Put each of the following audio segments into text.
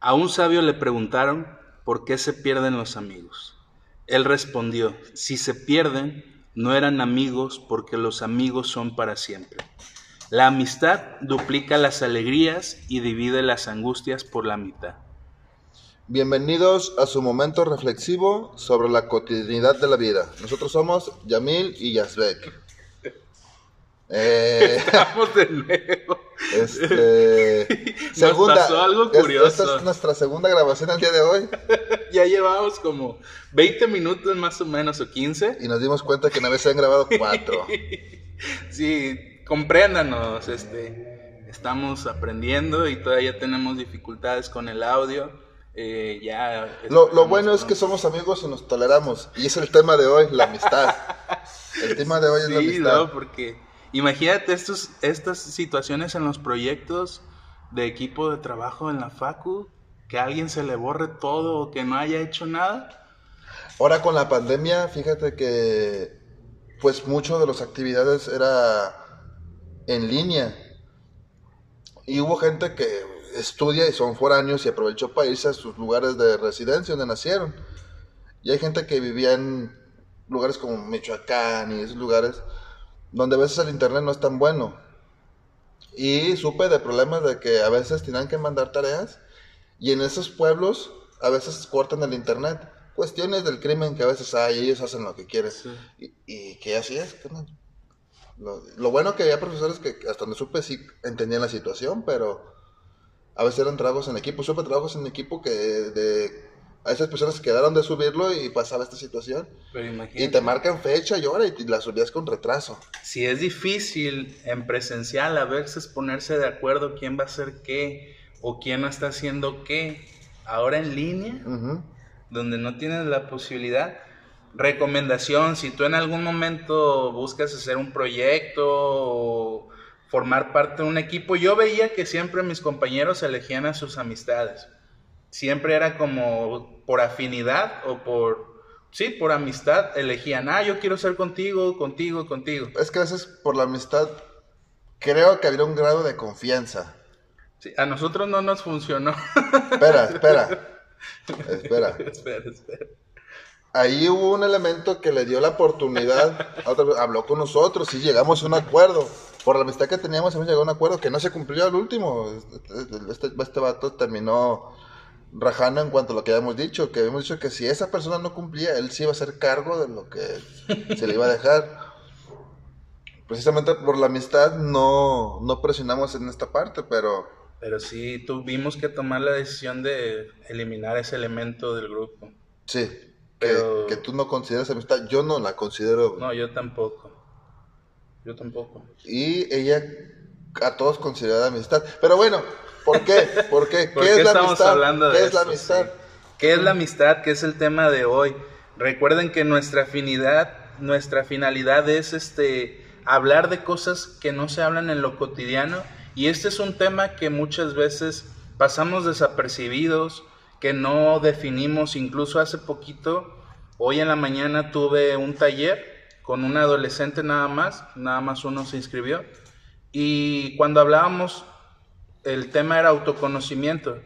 A un sabio le preguntaron por qué se pierden los amigos. Él respondió, si se pierden, no eran amigos porque los amigos son para siempre. La amistad duplica las alegrías y divide las angustias por la mitad. Bienvenidos a su momento reflexivo sobre la cotidianidad de la vida. Nosotros somos Yamil y Yazbek. Eh, Estamos de nuevo. Este, segunda, pasó algo curioso. Esta es nuestra segunda grabación el día de hoy. ya llevamos como 20 minutos más o menos o 15. Y nos dimos cuenta que una vez se han grabado cuatro. sí, compréndanos, este, estamos aprendiendo y todavía tenemos dificultades con el audio. Eh, ya lo, lo bueno es que somos amigos y nos toleramos. Y es el tema de hoy, la amistad. El tema de hoy es la amistad. No, porque imagínate estos, estas situaciones en los proyectos de equipo de trabajo en la FACU, que a alguien se le borre todo o que no haya hecho nada. Ahora con la pandemia, fíjate que pues mucho de las actividades era en línea. Y hubo gente que estudia y son foráneos y aprovechó para irse a sus lugares de residencia donde nacieron. Y hay gente que vivía en lugares como Michoacán y esos lugares donde a veces el internet no es tan bueno. Y supe de problemas de que a veces tenían que mandar tareas y en esos pueblos a veces cortan el internet. Cuestiones del crimen que a veces hay, ellos hacen lo que quieren. Y, y, que así es. Lo, bueno que había profesores que hasta donde supe sí entendían la situación, pero a veces eran trabajos en equipo. Supe trabajos en equipo que de, a esas personas quedaron de subirlo y pasaba esta situación. y te marcan fecha y hora y la subías con retraso. Si es difícil en presencial a veces ponerse de acuerdo quién va a hacer qué o quién no está haciendo qué, ahora en línea, donde no tienes la posibilidad recomendación, si tú en algún momento buscas hacer un proyecto o formar parte de un equipo, yo veía que siempre mis compañeros elegían a sus amistades. Siempre era como por afinidad o por, sí, por amistad, elegían, ah, yo quiero ser contigo, contigo, contigo. Es que a veces por la amistad creo que había un grado de confianza. Sí, a nosotros no nos funcionó. Espera, espera. Espera. espera, espera ahí hubo un elemento que le dio la oportunidad, habló con nosotros y llegamos a un acuerdo. Por la amistad que teníamos, hemos llegado a un acuerdo que no se cumplió al último. Este, este, vato terminó rajando en cuanto a lo que habíamos dicho, que habíamos dicho que si esa persona no cumplía, él sí iba a hacer cargo de lo que se le iba a dejar. Precisamente por la amistad no, no presionamos en esta parte, pero... Pero sí tuvimos que tomar la decisión de eliminar ese elemento del grupo. Sí, que, tú no consideras amistad, yo no la considero. No, yo tampoco. Yo tampoco. Y ella a todos considera amistad. Pero bueno, ¿por qué? ¿Por qué? ¿Qué, es la amistad? ¿Qué es la amistad? ¿Qué es la amistad? ¿Qué es el tema de hoy? Recuerden que nuestra afinidad, nuestra finalidad es este hablar de cosas que no se hablan en lo cotidiano y este es un tema que muchas veces pasamos desapercibidos que no definimos. Incluso hace poquito, hoy en la mañana tuve un taller con un adolescente nada más, nada más uno se inscribió. Y cuando hablábamos, el tema era autoconocimiento.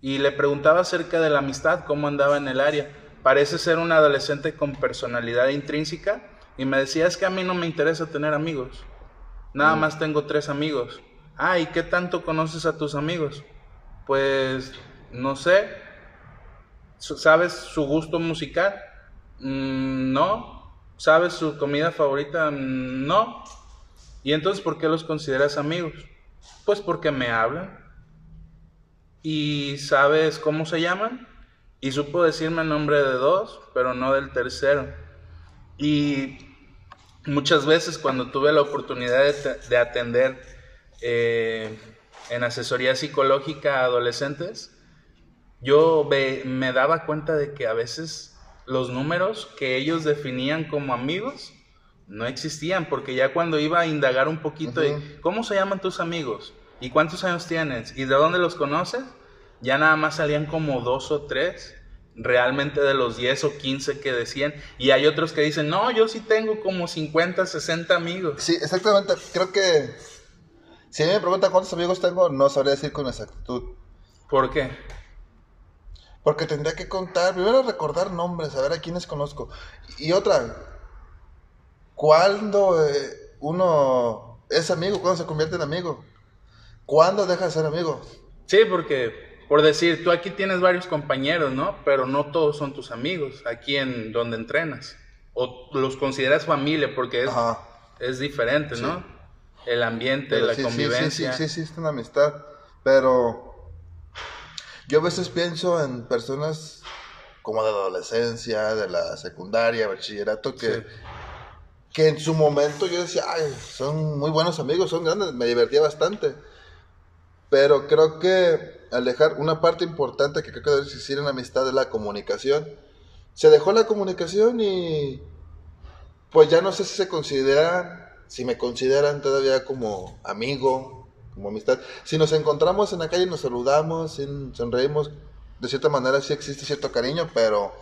Y le preguntaba acerca de la amistad, cómo andaba en el área. Parece ser un adolescente con personalidad intrínseca. Y me decía, es que a mí no me interesa tener amigos. Nada mm. más tengo tres amigos. Ah, ¿y qué tanto conoces a tus amigos? Pues, no sé, ¿Sabes su gusto musical? Mm, no. ¿Sabes su comida favorita? Mm, no. ¿Y entonces por qué los consideras amigos? Pues porque me hablan. ¿Y sabes cómo se llaman? Y supo decirme el nombre de dos, pero no del tercero. Y muchas veces cuando tuve la oportunidad de, atender eh, en asesoría psicológica a adolescentes, yo me, daba cuenta de que a veces los números que ellos definían como amigos no existían, porque ya cuando iba a indagar un poquito de cómo se llaman tus amigos y cuántos años tienes y de dónde los conoces, ya nada más salían como dos o tres realmente de los 10 o 15 que decían. Y hay otros que dicen, no, yo sí tengo como 50, 60 amigos. Sí, exactamente. Creo que si a mí me preguntan cuántos amigos tengo, no sabría decir con exactitud. ¿Por qué? Porque tendría que contar, primero recordar nombres, saber a quiénes conozco. Y otra, ¿cuándo eh, uno es amigo? ¿Cuándo se convierte en amigo? ¿Cuándo deja de ser amigo? Sí, porque, por decir, tú aquí tienes varios compañeros, ¿no? Pero no todos son tus amigos, aquí en donde entrenas. O los consideras familia, porque es, es diferente, ¿no? El ambiente, Pero la sí, sí, convivencia. Sí, sí, sí, existe una amistad. Pero yo a veces pienso en personas como de la adolescencia, de la secundaria, bachillerato, que, Sí. Que en su momento yo decía, ay, son muy buenos amigos, son grandes, me divertía bastante. Pero creo que al dejar una parte importante que creo que debe existir en la amistad es la comunicación. Se dejó la comunicación y pues ya no sé si se consideran, si me consideran todavía como amigo, como amistad. Si nos encontramos en la calle nos saludamos, sonreímos, de cierta manera sí existe cierto cariño, pero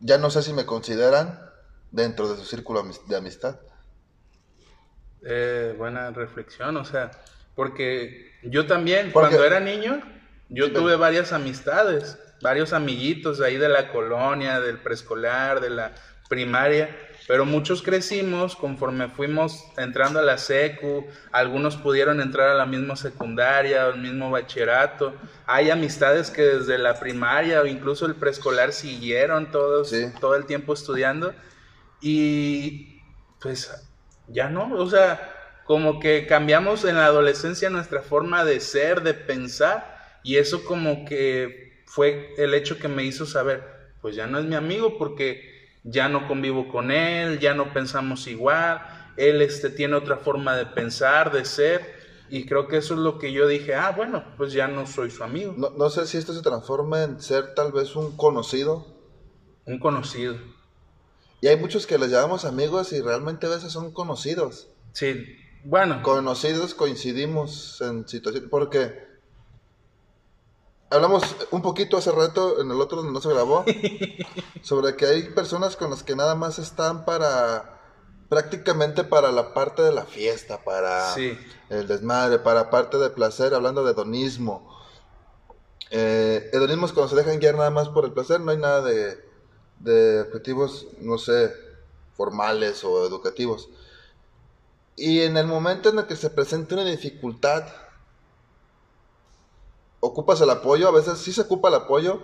ya no sé si me consideran dentro de su círculo de amistad. Eh, buena reflexión, o sea, porque yo también, Porque- cuando era niño, yo tuve pero- varias amistades, varios amiguitos ahí de la colonia, del preescolar, de la primaria, pero muchos crecimos conforme fuimos entrando a la secu, algunos pudieron entrar a la misma secundaria, al mismo bachillerato, hay amistades que desde la primaria o incluso el preescolar siguieron todos, Sí. todo el tiempo estudiando y pues ya no, o sea, como que cambiamos en la adolescencia nuestra forma de ser, de pensar, y eso como que fue el hecho que me hizo saber, pues ya no es mi amigo porque ya no convivo con él, ya no pensamos igual, él este tiene otra forma de pensar, de ser, y creo que eso es lo que yo dije, ah, bueno, pues ya no soy su amigo, No, no sé si esto se transforma en ser tal vez un conocido. un conocido. Y hay muchos que les llamamos amigos y realmente a veces son conocidos. Sí, bueno, Conocidos coincidimos en situaciones. Porque hablamos un poquito hace rato, en el otro donde no se grabó, sobre que hay personas con las que nada más están para. prácticamente para la parte de la fiesta, para sí, el desmadre, para parte de placer, hablando de hedonismo. Eh, hedonismo es cuando se dejan guiar nada más por el placer, no hay nada de, de objetivos, no sé, formales o educativos. Y en el momento en el que se presenta una dificultad, ocupas el apoyo, a veces sí se ocupa el apoyo,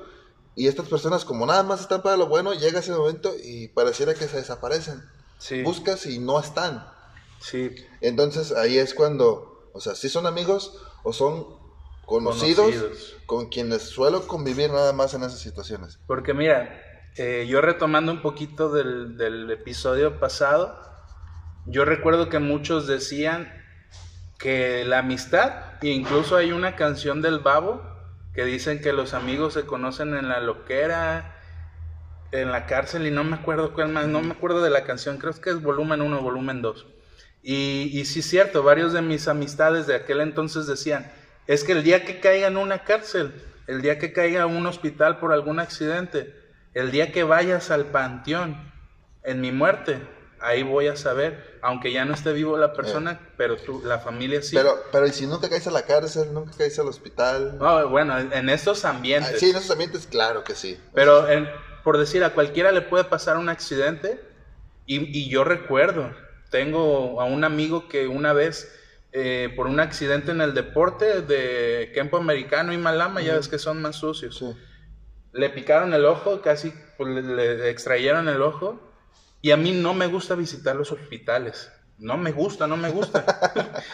y estas personas como nada más están para lo bueno, llega ese momento y pareciera que se desaparecen. sí, Buscas y no están. sí, Entonces ahí es cuando, o sea, si son amigos o son conocidos, Conocidos. con quienes suelo convivir nada más en esas situaciones. Porque mira, eh, yo retomando un poquito del, episodio pasado, yo recuerdo que muchos decían que la amistad, incluso hay una canción del Babo que dicen que los amigos se conocen en la loquera, en la cárcel y no me acuerdo cuál más, no me acuerdo de la canción, creo que es volumen 1 o volumen 2. Y, y sí es cierto, varios de mis amistades de aquel entonces decían, es que el día que caiga en una cárcel, el día que caiga en un hospital por algún accidente, el día que vayas al panteón en mi muerte, ahí voy a saber, aunque ya no esté vivo la persona, pero tú, la familia sí. Pero, pero ¿y si nunca caes a la cárcel, nunca caes al hospital? No, bueno, en estos Ah, ambientes. sí, en esos ambientes, claro que sí. Pero en- por decir, a cualquiera le puede pasar un accidente y, y yo recuerdo, tengo a un amigo que una vez, eh, por un accidente en el deporte de campo americano y Malama, ya ves que son más sucios, Sí. Le picaron el ojo, casi pues, le, le extrayeron el ojo y a mí no me gusta visitar los hospitales. No me gusta, no me gusta.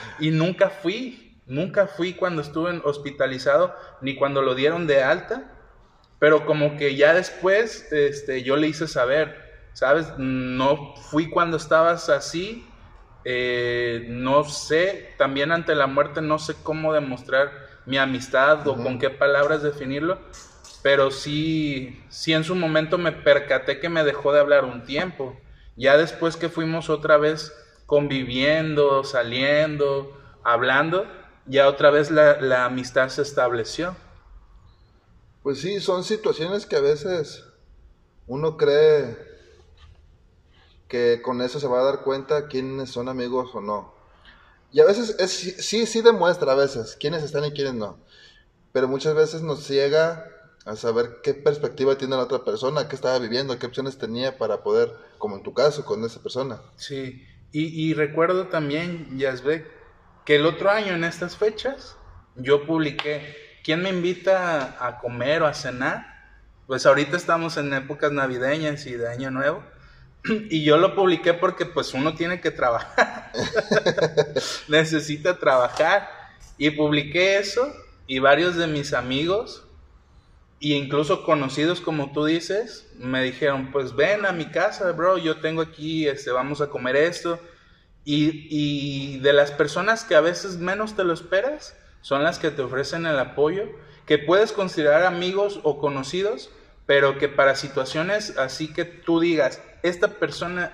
y nunca fui, nunca fui cuando estuve hospitalizado, ni cuando lo dieron de alta. Pero como que ya después este, yo le hice saber, ¿sabes? No fui cuando estabas así. eh, no sé, también ante la muerte no sé cómo demostrar mi amistad o con qué palabras definirlo. Pero sí, sí en su momento me percaté que me dejó de hablar un tiempo. Ya después que fuimos otra vez conviviendo, saliendo, hablando, ya otra vez la, la amistad se estableció. Pues sí, son situaciones que a veces uno cree que con eso se va a dar cuenta quiénes son amigos o no. Y a veces es, sí, sí demuestra a veces quiénes están y quiénes no. Pero muchas veces nos ciega a saber qué perspectiva tiene la otra persona, qué estaba viviendo, qué opciones tenía para poder, como en tu caso, con esa persona. Sí, y, recuerdo también, Yasbek, que el otro año en estas fechas yo publiqué, ¿quién me invita a comer o a cenar? Pues ahorita estamos en épocas navideñas y de Año Nuevo. Y yo lo publiqué porque pues uno tiene que trabajar. Necesita trabajar. Y publiqué eso y varios de mis amigos y incluso conocidos como tú dices, me dijeron, pues ven a mi casa, bro, yo tengo aquí, este, vamos a comer esto. Y, y de las personas que a veces menos te lo esperas, son las que te ofrecen el apoyo, que puedes considerar amigos o conocidos, pero que para situaciones así que tú digas, esta persona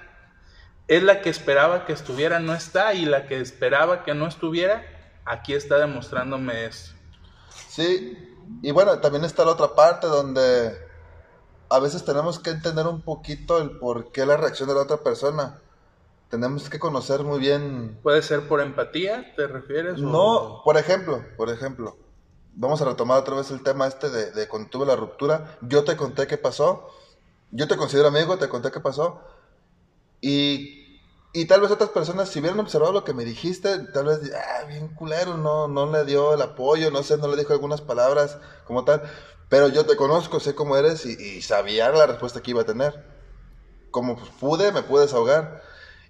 es la que esperaba que estuviera, no está, y la que esperaba que no estuviera, aquí está demostrándome esto. Sí, y bueno, también está la otra parte donde a veces tenemos que entender un poquito el por qué la reacción de la otra persona. Tenemos que conocer muy bien. ¿Puede ser por empatía, te refieres? No, por ejemplo, por ejemplo, vamos a retomar otra vez el tema este de, de cuando tuve la ruptura. Yo te conté qué pasó. Yo te considero amigo, te conté qué pasó. Y y tal vez otras personas, si hubieran observado lo que me dijiste, tal vez, ah, bien culero, no, no le dio el apoyo, no sé, no le dijo algunas palabras como tal. Pero yo te conozco, sé cómo eres y, sabía la respuesta que iba a tener. Como pude, me pude desahogar.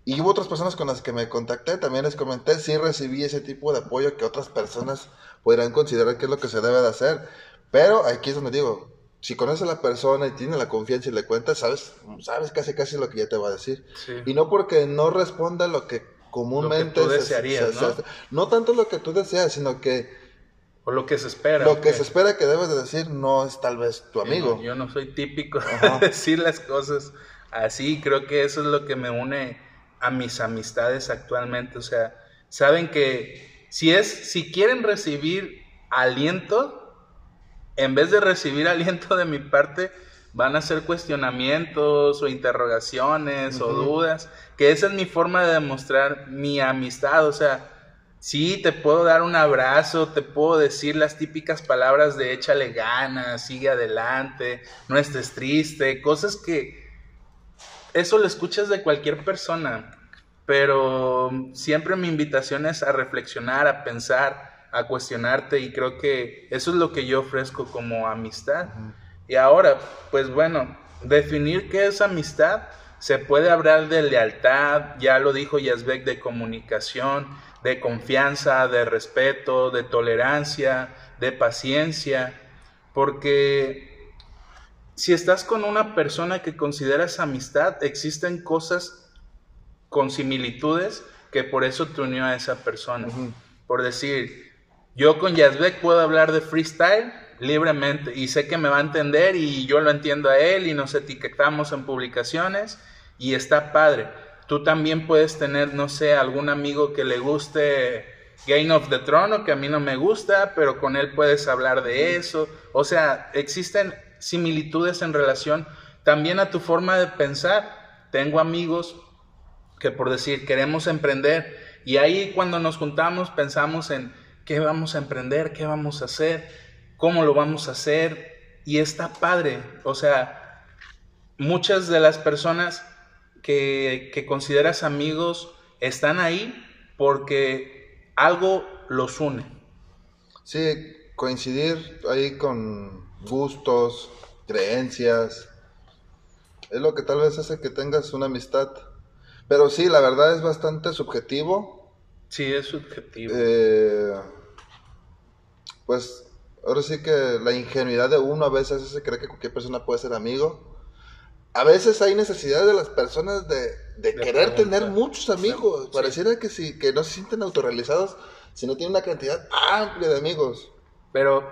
Y hubo otras personas con las que me contacté, también les comenté, sí recibí ese tipo de apoyo que otras personas podrían considerar que es lo que se debe de hacer. Pero aquí es donde digo, si conoces a la persona y tiene la confianza y le cuentas, sabes, sabes casi casi lo que ya te va a decir. Y no porque no responda lo que comúnmente lo que tú desearías, ¿no? no tanto lo que tú deseas, sino que o lo que se espera. Lo que se espera que debes de decir no es tal vez tu amigo. yo no soy típico de decir las cosas así. Creo que eso es lo que me une a mis amistades actualmente. O sea, saben que si es, si quieren recibir aliento, en vez de recibir aliento de mi parte, van a ser cuestionamientos o interrogaciones o dudas, que esa es mi forma de demostrar mi amistad, o sea, sí, te puedo dar un abrazo, te puedo decir las típicas palabras de échale ganas, sigue adelante, no estés triste, cosas que eso lo escuchas de cualquier persona, pero siempre mi invitación es a reflexionar, a pensar, a cuestionarte y creo que eso es lo que yo ofrezco como amistad. Y ahora, pues bueno, definir qué es amistad, se puede hablar de lealtad, ya lo dijo Yazbek, de comunicación, de confianza, de respeto, de tolerancia, de paciencia, porque si estás con una persona que consideras amistad, existen cosas con similitudes que por eso te unió a esa persona. Por decir, yo con Yazbek puedo hablar de freestyle libremente y sé que me va a entender y yo lo entiendo a él y nos etiquetamos en publicaciones y está padre. Tú también puedes tener, no sé, algún amigo que le guste Game of the Throne o que a mí no me gusta, pero con él puedes hablar de eso. O sea, existen similitudes en relación también a tu forma de pensar. Tengo amigos que por decir queremos emprender y ahí cuando nos juntamos pensamos en qué vamos a emprender, qué vamos a hacer, cómo lo vamos a hacer. Y está padre. O sea, muchas de las personas que, que consideras amigos están ahí porque algo los une. Sí, coincidir ahí con gustos, creencias, es lo que tal vez hace que tengas una amistad. Pero sí, la verdad es bastante subjetivo Sí, es subjetivo. Eh, pues ahora sí que la ingenuidad de uno a veces se cree que cualquier persona puede ser amigo. A veces hay necesidad de las personas de, querer tener muchos amigos. Pareciera que sí, que no se sienten autorrealizados si no tienen una cantidad amplia de amigos. Pero,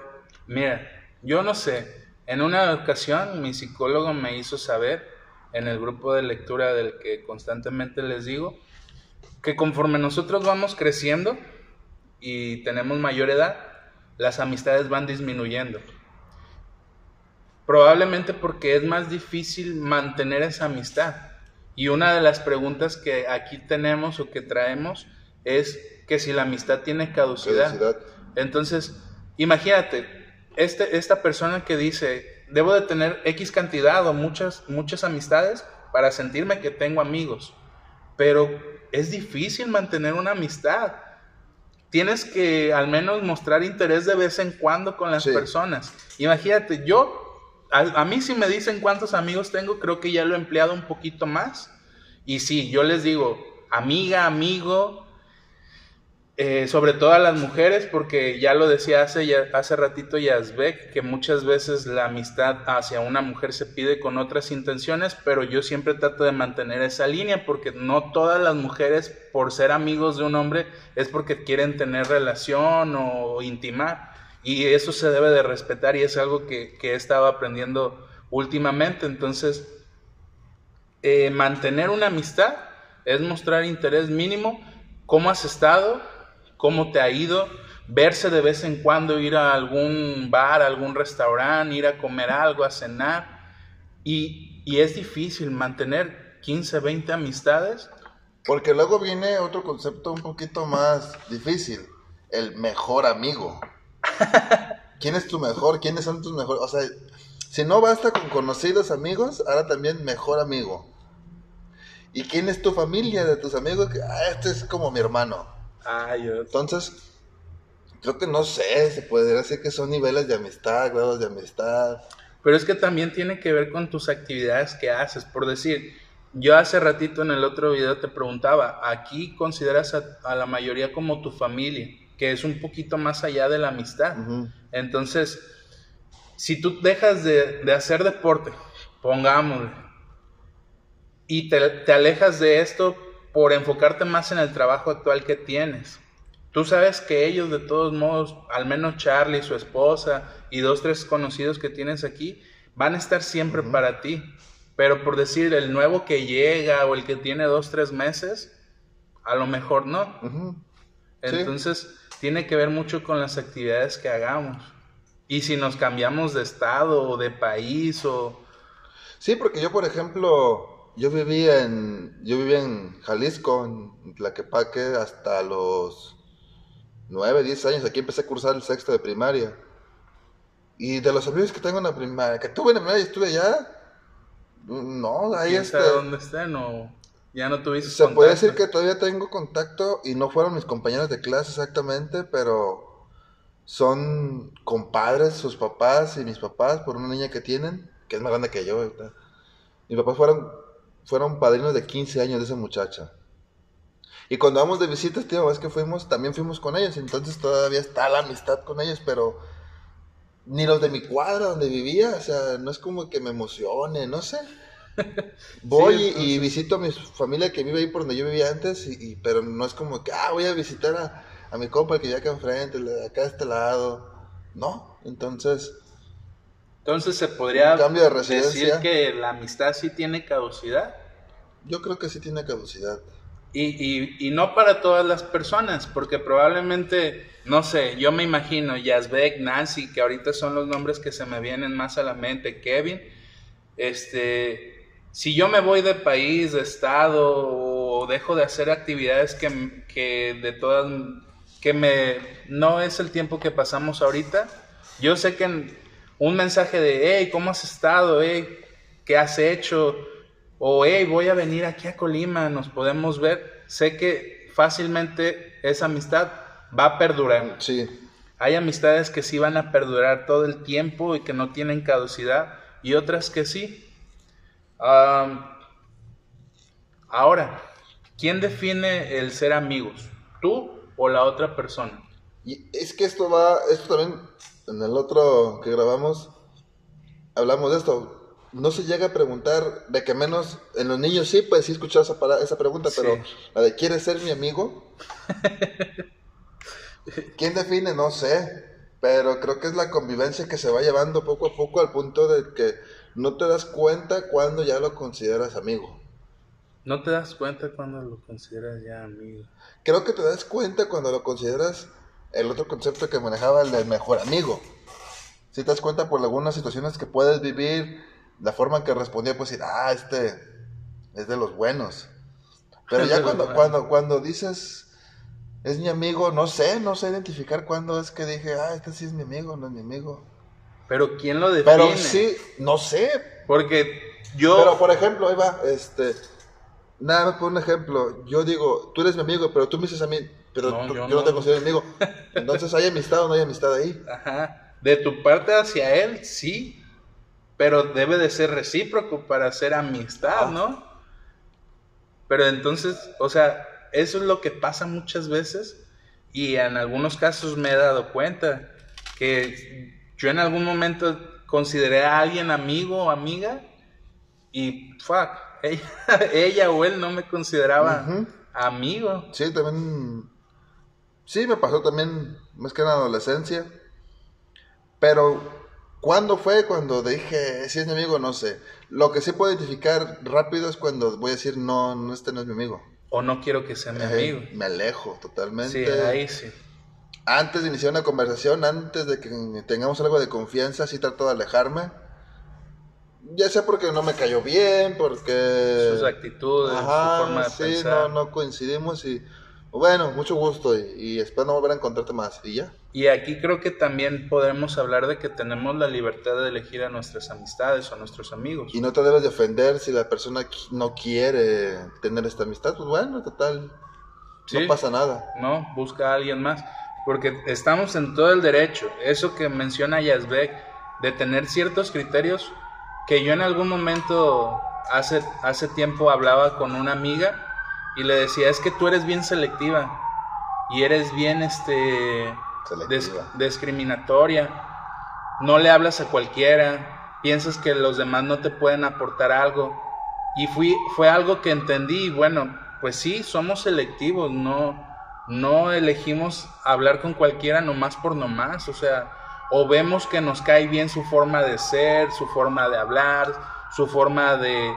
mira, yo no sé. En una ocasión mi psicólogo me hizo saber en el grupo de lectura del que constantemente les digo que conforme nosotros vamos creciendo y tenemos mayor edad, las amistades van disminuyendo. Probablemente porque es más difícil mantener esa amistad. Y una de las preguntas que aquí tenemos o que traemos es que si la amistad tiene caducidad. Entonces, imagínate, este, esta persona que dice, debo de tener X cantidad o muchas, muchas amistades para sentirme que tengo amigos. Pero es difícil mantener una amistad. Tienes que al menos mostrar interés de vez en cuando con las personas. Imagínate, yo, a, a, mí si me dicen cuántos amigos tengo, creo que ya lo he empleado un poquito más. Y sí, yo les digo, amiga, amigo, eh, sobre todo a las mujeres, porque ya lo decía hace, ya, hace ratito Yazbek, que muchas veces la amistad hacia una mujer se pide con otras intenciones, pero yo siempre trato de mantener esa línea, porque no todas las mujeres, por ser amigos de un hombre, es porque quieren tener relación o intimar, y eso se debe de respetar y es algo que, he estado aprendiendo últimamente, entonces, eh, mantener una amistad es mostrar interés mínimo, cómo has estado, cómo te ha ido, verse de vez en cuando, ir a algún bar, a algún restaurante, ir a comer algo, a cenar. Y, y es difícil mantener 15, 20 amistades. Porque luego viene otro concepto un poquito más difícil, el mejor amigo. ¿Quién es tu mejor? ¿Quiénes son tus mejores? O sea, si no basta con conocidos amigos, ahora también mejor amigo. ¿Y quién es tu familia de tus amigos? Ah, este es como mi hermano. Ah, Entonces, creo que no sé, se puede decir que son niveles de amistad, grados de amistad. Pero es que también tiene que ver con tus actividades que haces. Por decir, yo hace ratito en el otro video te preguntaba, aquí consideras a, la mayoría como tu familia, que es un poquito más allá de la amistad. Entonces, si tú dejas de, hacer deporte, pongámosle, y te, te alejas de esto por enfocarte más en el trabajo actual que tienes. Tú sabes que ellos de todos modos, al menos Charlie, su esposa y dos, tres conocidos que tienes aquí, van a estar siempre para ti. Pero por decir, el nuevo que llega o el que tiene dos, tres meses, a lo mejor no. Entonces, tiene que ver mucho con las actividades que hagamos. Y si nos cambiamos de estado o de país o... Sí, porque yo, por ejemplo, yo vivía en, yo vivía en Jalisco, en Tlaquepaque, hasta los 9, 10 años. Aquí empecé a cursar el sexto de primaria. Y de los amigos que tengo en la primaria, que tuve en la primaria y estuve allá, no, ahí está. ¿Dónde están o ya no tuviste Se puede decir que todavía tengo contacto y no fueron mis compañeros de clase exactamente, pero son compadres, sus papás y mis papás, por una niña que tienen, que es más grande que yo. Mis papás fueron fueron padrinos de 15 años de esa muchacha. Y cuando vamos de visitas, tío, es que fuimos, también fuimos con ellos, entonces todavía está la amistad con ellos, pero ni los de mi cuadra donde vivía, o sea, no es como que me emocione, no sé. Voy y, visito a mi familia que vive ahí por donde yo vivía antes, y, pero no es como que, ah, voy a visitar a, a mi compa que vive acá enfrente, acá a este lado. No, entonces entonces se podría decir que la amistad sí tiene caducidad. Yo creo que sí tiene caducidad. Y, y, y, no para todas las personas, porque probablemente, no sé, yo me imagino Yazbek, Nancy, que ahorita son los nombres que se me vienen más a la mente, Kevin, este, si yo me voy de país, de estado, o dejo de hacer actividades que, que de todas, que me, no es el tiempo que pasamos ahorita, yo sé que un mensaje de, hey, ¿cómo has estado? Hey, ¿qué has hecho? O, hey, voy a venir aquí a Colima, nos podemos ver. Sé que fácilmente esa amistad va a perdurar. Sí. Hay amistades que sí van a perdurar todo el tiempo y que no tienen caducidad, y otras que sí. ahora, ¿quién define el ser amigos? ¿Tú o la otra persona? Y es que esto va, esto también en el otro que grabamos, hablamos de esto. No se llega a preguntar, de que menos en los niños sí, pues sí escuchar esa, esa pregunta, pero la de ¿quieres ser mi amigo? ¿Quién define? No sé, pero creo que es la convivencia que se va llevando poco a poco al punto de que no te das cuenta cuando ya lo consideras amigo. No te das cuenta cuando lo consideras ya amigo. Creo que te das cuenta cuando lo consideras el otro concepto que manejaba el del mejor amigo. Si te das cuenta por algunas situaciones que puedes vivir, la forma en que respondía, pues decir, ah, este es de los buenos. Pero ya cuando, cuando, cuando dices, es mi amigo, no sé, no sé identificar cuándo es que dije, ah, este sí es mi amigo, no es mi amigo. Pero ¿quién lo define? Pero sí, no sé. Porque yo... Pero por ejemplo, ahí va, este... Nada más por un ejemplo. Yo digo, tú eres mi amigo, pero tú me dices a mí, pero No, tú- yo yo, no. te considero mi amigo. Entonces, ¿hay amistad o no hay amistad ahí? Ajá. De tu parte hacia él, sí. Pero debe de ser recíproco para hacer amistad, Ah. ¿no? Pero entonces, o sea, eso es lo que pasa muchas veces y en algunos casos me he dado cuenta que yo en algún momento consideré a alguien amigo o amiga y fuck, ella, ella o él no me consideraba amigo. Sí, también. Sí, me pasó también, más que en la adolescencia. Pero, ¿cuándo fue? Cuando dije, si es mi amigo, no sé. Lo que sí puedo identificar rápido es cuando voy a decir, no, no, este no es mi amigo. O no quiero que sea mi Eh, amigo. Me alejo totalmente. Sí, ahí sí. Antes de iniciar una conversación, antes de que tengamos algo de confianza, sí trato de alejarme. Ya sea porque no me cayó bien, porque... sus actitudes, Ajá, su forma de sí, pensar. no, no coincidimos y... Bueno, mucho gusto y, y espero no volver a encontrarte más. Y ya. Y aquí creo que también podemos hablar de que tenemos la libertad de elegir a nuestras amistades o a nuestros amigos. Y no te debes de ofender si la persona no quiere tener esta amistad. Pues bueno, total, Sí, no pasa nada. No, busca a alguien más. Porque estamos en todo el derecho. Eso que menciona Yazbek, de tener ciertos criterios, que yo en algún momento, hace, hace tiempo, hablaba con una amiga y le decía, es que tú eres bien selectiva y eres bien este, des- discriminatoria. No le hablas a cualquiera, piensas que los demás no te pueden aportar algo. Y fui, fue algo que entendí y bueno, pues sí, somos selectivos, no, no elegimos hablar con cualquiera nomás por nomás, o sea, o vemos que nos cae bien su forma de ser, su forma de hablar, su forma de,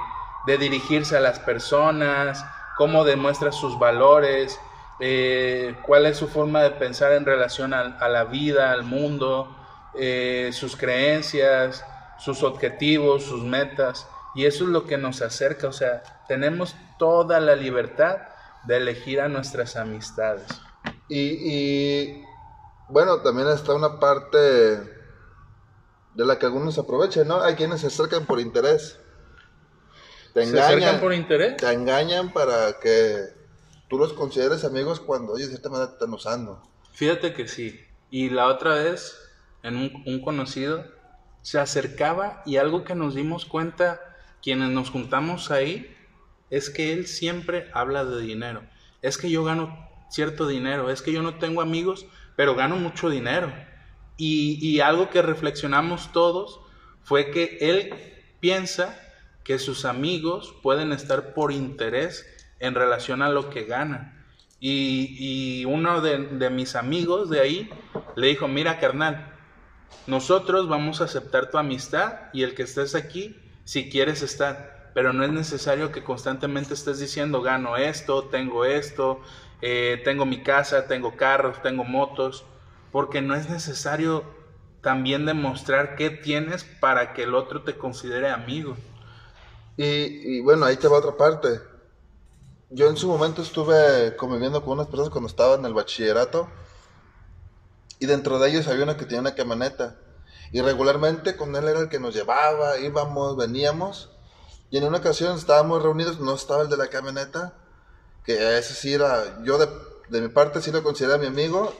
de dirigirse a las personas, cómo demuestra sus valores, eh, cuál es su forma de pensar en relación al- a, la vida, al mundo, eh, sus creencias, sus objetivos, sus metas. Y eso es lo que nos acerca, o sea, tenemos toda la libertad de elegir a nuestras amistades. Y, y, bueno, también está una parte de la que algunos aprovechan, ¿no? Hay quienes se acercan por interés. Te ¿Se acercan engañan, por interés? te engañan para que tú los consideres amigos cuando ellos de cierta manera te están usando. Fíjate que sí. Y la otra vez, en un, un conocido, se acercaba y algo que nos dimos cuenta quienes nos juntamos ahí es que él siempre habla de dinero. Es que yo gano cierto dinero, es que yo no tengo amigos, pero gano mucho dinero. Y, y algo que reflexionamos todos fue que él piensa que sus amigos pueden estar por interés en relación a lo que ganan. Y, uno de, de mis amigos de ahí le dijo, mira carnal, nosotros vamos a aceptar tu amistad y el que estés aquí, si quieres estar, pero no es necesario que constantemente estés diciendo, gano esto, tengo esto, eh, tengo mi casa, tengo carros, tengo motos, porque no es necesario también demostrar qué tienes para que el otro te considere amigo. Y, bueno, ahí te va otra parte. Yo en su momento estuve conviviendo con unas personas cuando estaba en el bachillerato. Y dentro de ellos había uno que tenía una camioneta. Y regularmente con él era el que nos llevaba, íbamos, veníamos. Y en una ocasión estábamos reunidos, no estaba el de la camioneta. Que ese sí era, yo de, de mi parte sí lo consideraba mi amigo.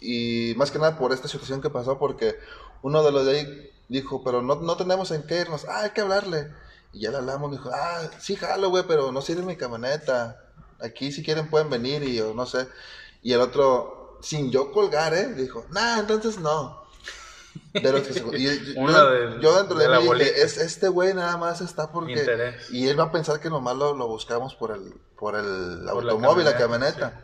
Y más que nada por esta situación que pasó, porque uno de los de ahí dijo, pero no, no tenemos en qué irnos. Ah, hay que hablarle. Y ya le hablamos, dijo, ah, sí, jalo, güey, pero no sirve mi camioneta. Aquí si quieren pueden venir y yo no sé. Y el otro, sin yo colgar, ¿eh? Dijo, nah, entonces no. De los que se- y- yo, del- yo dentro de, mí dije, es, este güey nada más está porque... Interés. Y él va a pensar que nomás lo, lo buscamos por el, por el Por la automóvil, la camioneta, camioneta.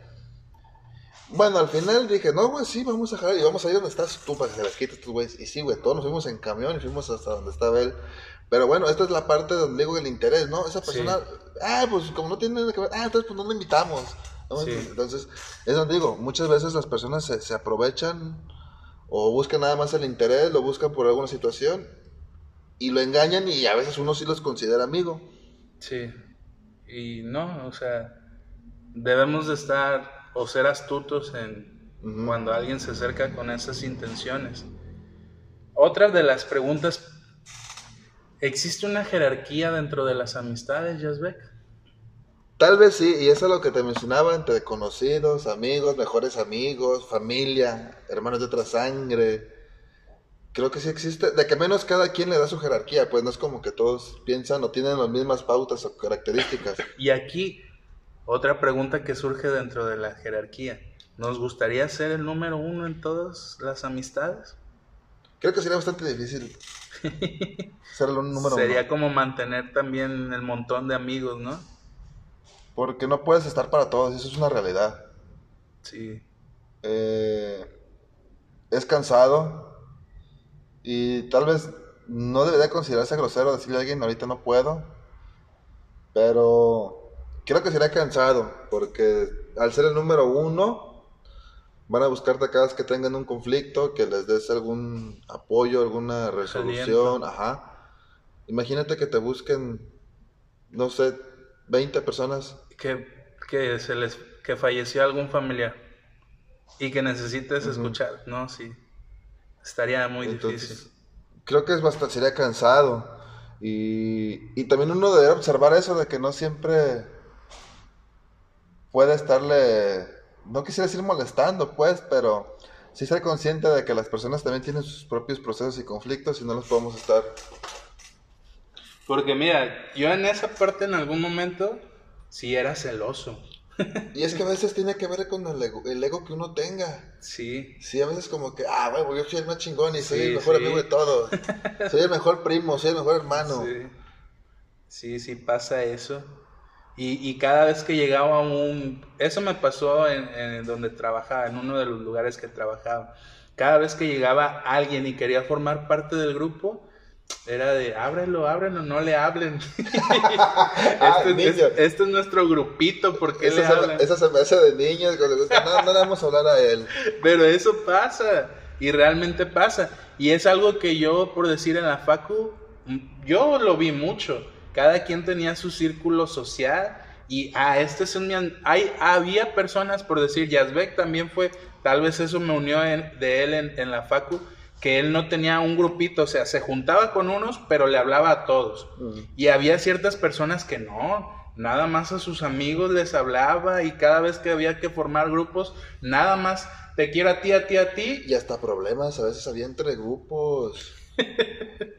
Bueno, al final dije, no, güey, sí, vamos a jalar y vamos a ir donde estás tú para que se las quites tus güeyes. Y sí, güey, todos nos fuimos en camión y fuimos hasta donde estaba él. Pero bueno, esta es la parte donde digo el interés, ¿no? Esa persona, ah, pues como no tiene nada que ver, ah, entonces pues no lo invitamos. ¿no? Sí. Entonces, es donde digo, muchas veces las personas se, se aprovechan o buscan nada más el interés, lo buscan por alguna situación y lo engañan y a veces uno sí los considera amigo. Sí. Y no, o sea, debemos de estar o ser astutos en Ujú. cuando alguien se acerca con esas intenciones. otra de las preguntas, ¿existe una jerarquía dentro de las amistades, Jasbeck? Tal vez sí, y eso es lo que te mencionaba, entre conocidos, amigos, mejores amigos, familia, hermanos de otra sangre. Creo que sí existe, de que menos cada quien le da su jerarquía, pues no es como que todos piensan o tienen las mismas pautas o características. Y aquí, otra pregunta que surge dentro de la jerarquía. ¿Nos gustaría ser el número uno en todas las amistades? Creo que sería bastante difícil ser el número Sería como mantener también el montón de amigos, ¿no? Porque no puedes estar para todos, eso es una realidad. Sí. Eh, es cansado y tal vez no debería considerarse grosero decirle a alguien ahorita no puedo, pero creo que sería cansado porque al ser el número uno van a buscarte cada vez que tengan un conflicto, que les des algún apoyo, alguna resolución, ajá. Imagínate que te busquen, no sé, 20 personas. Que, que, se les, que falleció algún familiar y que necesites escuchar, ¿no? Sí. Estaría muy difícil. Creo que es bastante, sería cansado. Y, y también uno debe observar eso de que no siempre puede estarle, no quisiera decir molestando, pues, pero sí ser consciente de que las personas también tienen sus propios procesos y conflictos y no los podemos estar. Porque mira, yo en esa parte en algún momento sí era celoso. Y es que a veces tiene que ver con el ego, el ego que uno tenga. Sí. Sí, a veces como que, ah, bueno, yo soy el más chingón y soy el mejor amigo de todos. soy el mejor primo, soy el mejor hermano. Sí, sí, sí pasa eso. Y, y cada vez que llegaba un... Eso me pasó en, en donde trabajaba, en uno de los lugares que trabajaba. Cada vez que llegaba alguien y quería formar parte del grupo, era de ábrelo, ábrelo, no le hablen. este, es, este, es, nuestro grupito, ¿por qué le hablan? Eso se me hace de niños, no, no le vamos a hablar a él. Pero eso pasa, y realmente pasa. Y es algo que yo, por decir en la Facu, yo lo vi mucho. Cada quien tenía su círculo social y ah, este es un... Hay, había personas, por decir, Yazbek también fue, tal vez eso me unió de él en, en la Facu, que él no tenía un grupito, o sea, se juntaba con unos, pero le hablaba a todos. Y había ciertas personas que no, nada más a sus amigos les hablaba y cada vez que había que formar grupos, nada más te quiero a ti, a ti, a ti. Y hasta problemas a veces había entre grupos.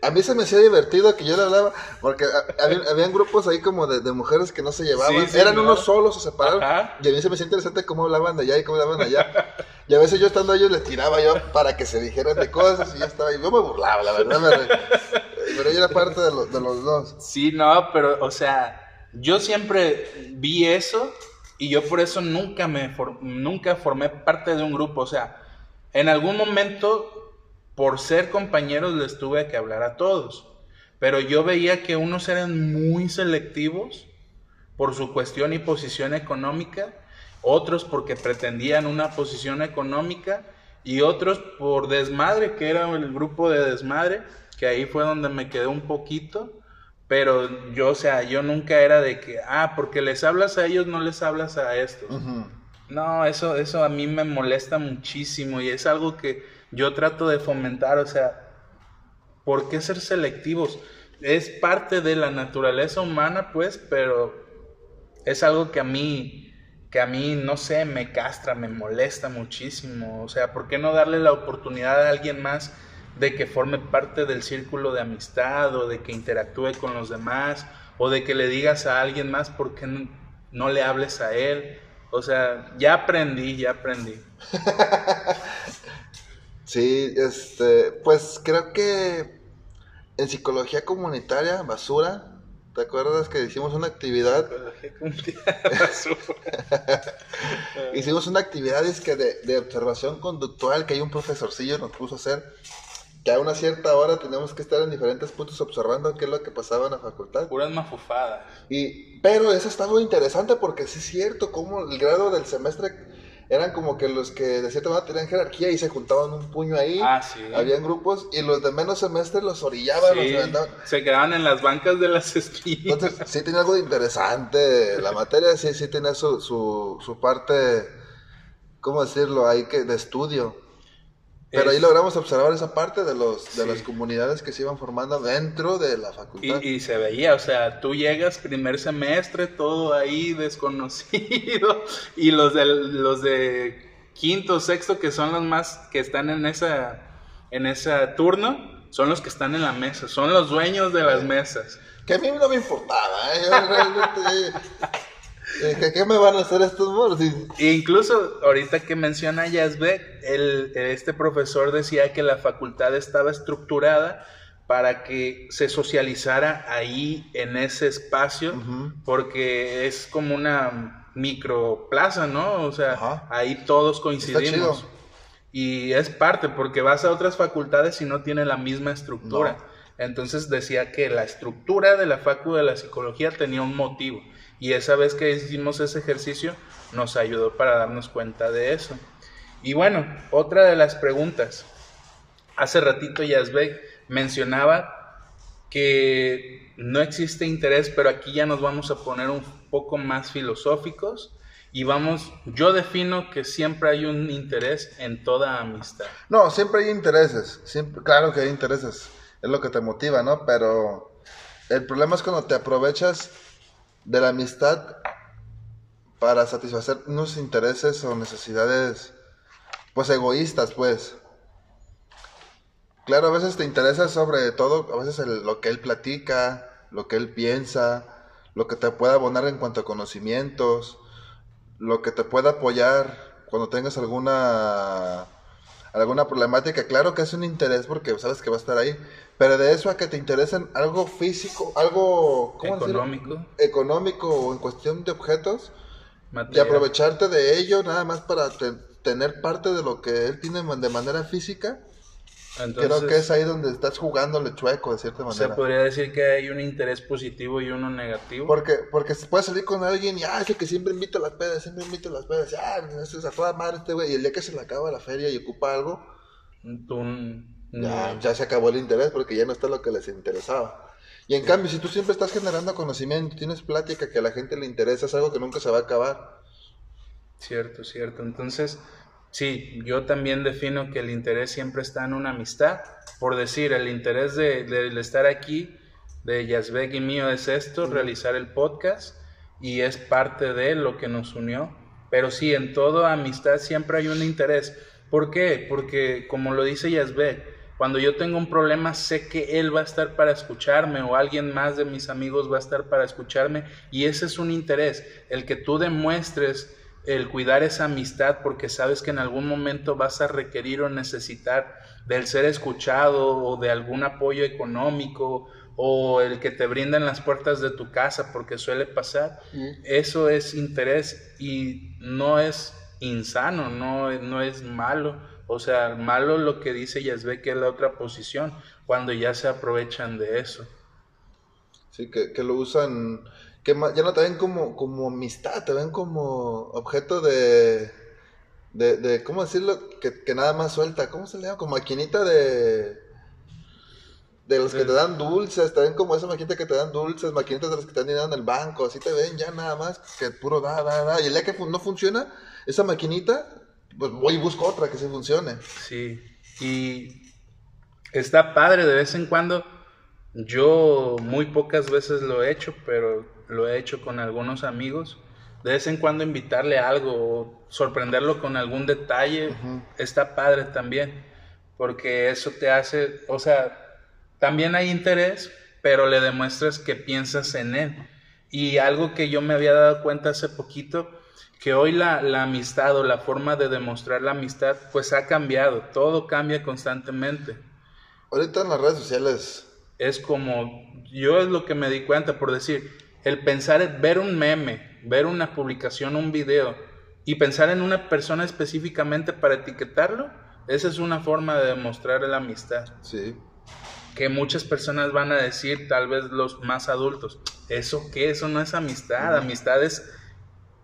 A mí se me hacía divertido que yo le hablaba, porque había, habían grupos ahí como de, mujeres que no se llevaban, eran unos solos o separados, y a mí se me hacía interesante cómo hablaban de allá y cómo hablaban de allá. Y a veces yo estando ellos les tiraba yo para que se dijeran de cosas y yo estaba, y yo me burlaba, la verdad, pero yo era parte de, de los dos. Sí, no, pero, o sea, yo siempre vi eso y yo por eso nunca me nunca formé parte de un grupo, o sea, en algún momento por ser compañeros les tuve que hablar a todos. Pero yo veía que unos eran muy selectivos por su cuestión y posición económica, otros porque pretendían una posición económica y otros por desmadre, que era el grupo de desmadre, que ahí fue donde me quedé un poquito. Pero yo, o sea, yo nunca era de que, ah, porque les hablas a ellos, no les hablas a estos. No, eso, eso a mí me molesta muchísimo y es algo que yo trato de fomentar, o sea, ¿por qué ser selectivos? Es parte de la naturaleza humana, pues, pero es algo que a mí, que a mí, no sé, me castra, me molesta muchísimo. O sea, ¿por qué no darle la oportunidad a alguien más de que forme parte del círculo de amistad o de que interactúe con los demás o de que le digas a alguien más por qué no, le hables a él? O sea, ya aprendí, ya aprendí. Sí, este, pues creo que en psicología comunitaria, basura, ¿te acuerdas que hicimos una actividad? hicimos una actividad es que de, de, observación conductual que hay un profesorcillo nos puso a hacer, que a una cierta hora tenemos que estar en diferentes puntos observando qué es lo que pasaba en la facultad. Puras mafufadas. Y, pero eso está muy interesante porque sí es cierto cómo el grado del semestre eran como que los que de cierta manera tenían jerarquía y se juntaban un puño ahí. Ah, sí. Habían grupos y los de menos semestre los orillaban, sí, los Se quedaban en las bancas de las esquinas. Entonces, sí tenía algo de interesante. La materia sí, sí tenía su, su, su parte, ¿cómo decirlo? Ahí que de estudio. Pero ahí Es- logramos observar esa parte de, los, de Sí. las comunidades que se iban formando dentro de la facultad. Y, y se veía, o sea, tú llegas primer semestre, todo ahí desconocido, y los de, los de quinto, sexto, que son los más que están en esa, en ese turno, son los que están en la mesa, son los dueños de las mesas. Que a mí no me importaba, ¿eh? Yo realmente... eh, ¿qué, qué me van a hacer estos moros? Y- incluso ahorita que menciona Yazbek, el, este profesor decía que la facultad estaba estructurada para que se socializara ahí en ese espacio, porque es como una microplaza, ¿no? O sea, Ajá. ahí todos coincidimos. Y es parte, porque vas a otras facultades y no tiene la misma estructura. No. Entonces decía que la estructura de la facu de la psicología tenía un motivo. Y esa vez que hicimos ese ejercicio nos ayudó para darnos cuenta de eso. Y bueno, otra de las preguntas. Hace ratito Yazbek mencionaba que no existe interés, pero aquí ya nos vamos a poner un poco más filosóficos y vamos, yo defino que siempre hay un interés en toda amistad. No, siempre hay intereses. Claro que hay intereses. Es lo que te motiva, ¿no? Pero el problema es cuando te aprovechas de la amistad para satisfacer unos intereses o necesidades, pues egoístas, pues. Claro, a veces te interesa sobre todo, a veces lo que él platica, lo que él piensa, lo que te puede abonar en cuanto a conocimientos, lo que te pueda apoyar cuando tengas alguna alguna problemática, claro que es un interés porque sabes que va a estar ahí, pero de eso a que te interesen algo físico, algo ¿cómo decirlo? Económico, económico o en cuestión de objetos, y aprovecharte de ello nada más para te- tener parte de lo que él tiene de manera física, Entonces, creo que es ahí donde estás jugándole chueco de cierta se manera. podría decir que hay un interés positivo y uno negativo. Porque, porque se puede salir con alguien y, ah, ese que siempre invita a las pedas, siempre invita a las pedas, ah, ese es a toda madre este güey, y el día que se le acaba la feria y ocupa algo, Tú, ya, ya se acabó el interés porque ya no está lo que les interesaba. Y en cambio, si tú siempre estás generando conocimiento, tienes plática que a la gente le interesa, es algo que nunca se va a acabar. Cierto, cierto. Entonces, sí, yo también defino que el interés siempre está en una amistad. Por decir, el interés de, del estar aquí, de Yazbek y mío, es esto, realizar el podcast, y es parte de lo que nos unió. Pero sí, en toda amistad siempre hay un interés. ¿Por qué? Porque, como lo dice Yazbek, cuando yo tengo un problema, sé que él va a estar para escucharme o alguien más de mis amigos va a estar para escucharme y ese es un interés, el que tú demuestres el cuidar esa amistad porque sabes que en algún momento vas a requerir o necesitar del ser escuchado o de algún apoyo económico o el que te brinden las puertas de tu casa porque suele pasar. Eso es interés y no es insano, no, no es malo. O sea, malo lo que dice Yazbek que es la otra posición, cuando ya se aprovechan de eso. Sí, que, que lo usan, que ya no te ven como, como amistad, te ven como objeto de, de, de ¿cómo decirlo? Que, que nada más suelta, ¿cómo se le llama? Como maquinita de, de los que te dan dulces, te ven como esa maquinita que te dan dulces, maquinitas de los que te dan dinero en el banco, así te ven ya nada más, que puro da, da, da, y el día que no funciona, esa maquinita, pues voy y busco otra que sí funcione. Sí, y está padre de vez en cuando. Yo muy pocas veces lo he hecho, pero lo he hecho con algunos amigos. De vez en cuando invitarle algo o sorprenderlo con algún detalle está padre también, porque eso te hace, o sea, también hay interés, pero le demuestras que piensas en él. Y algo que yo me había dado cuenta hace poquito, que hoy la, la amistad o la forma de demostrar la amistad, pues ha cambiado, todo cambia constantemente. Ahorita en las redes sociales, Es como, yo es lo que me di cuenta, por decir, el pensar, ver un meme, ver una publicación, un video, y pensar en una persona específicamente para etiquetarlo, esa es una forma de demostrar la amistad. sí, que muchas personas van a decir, tal vez los más adultos, ¿eso qué? Eso no es amistad, amistad es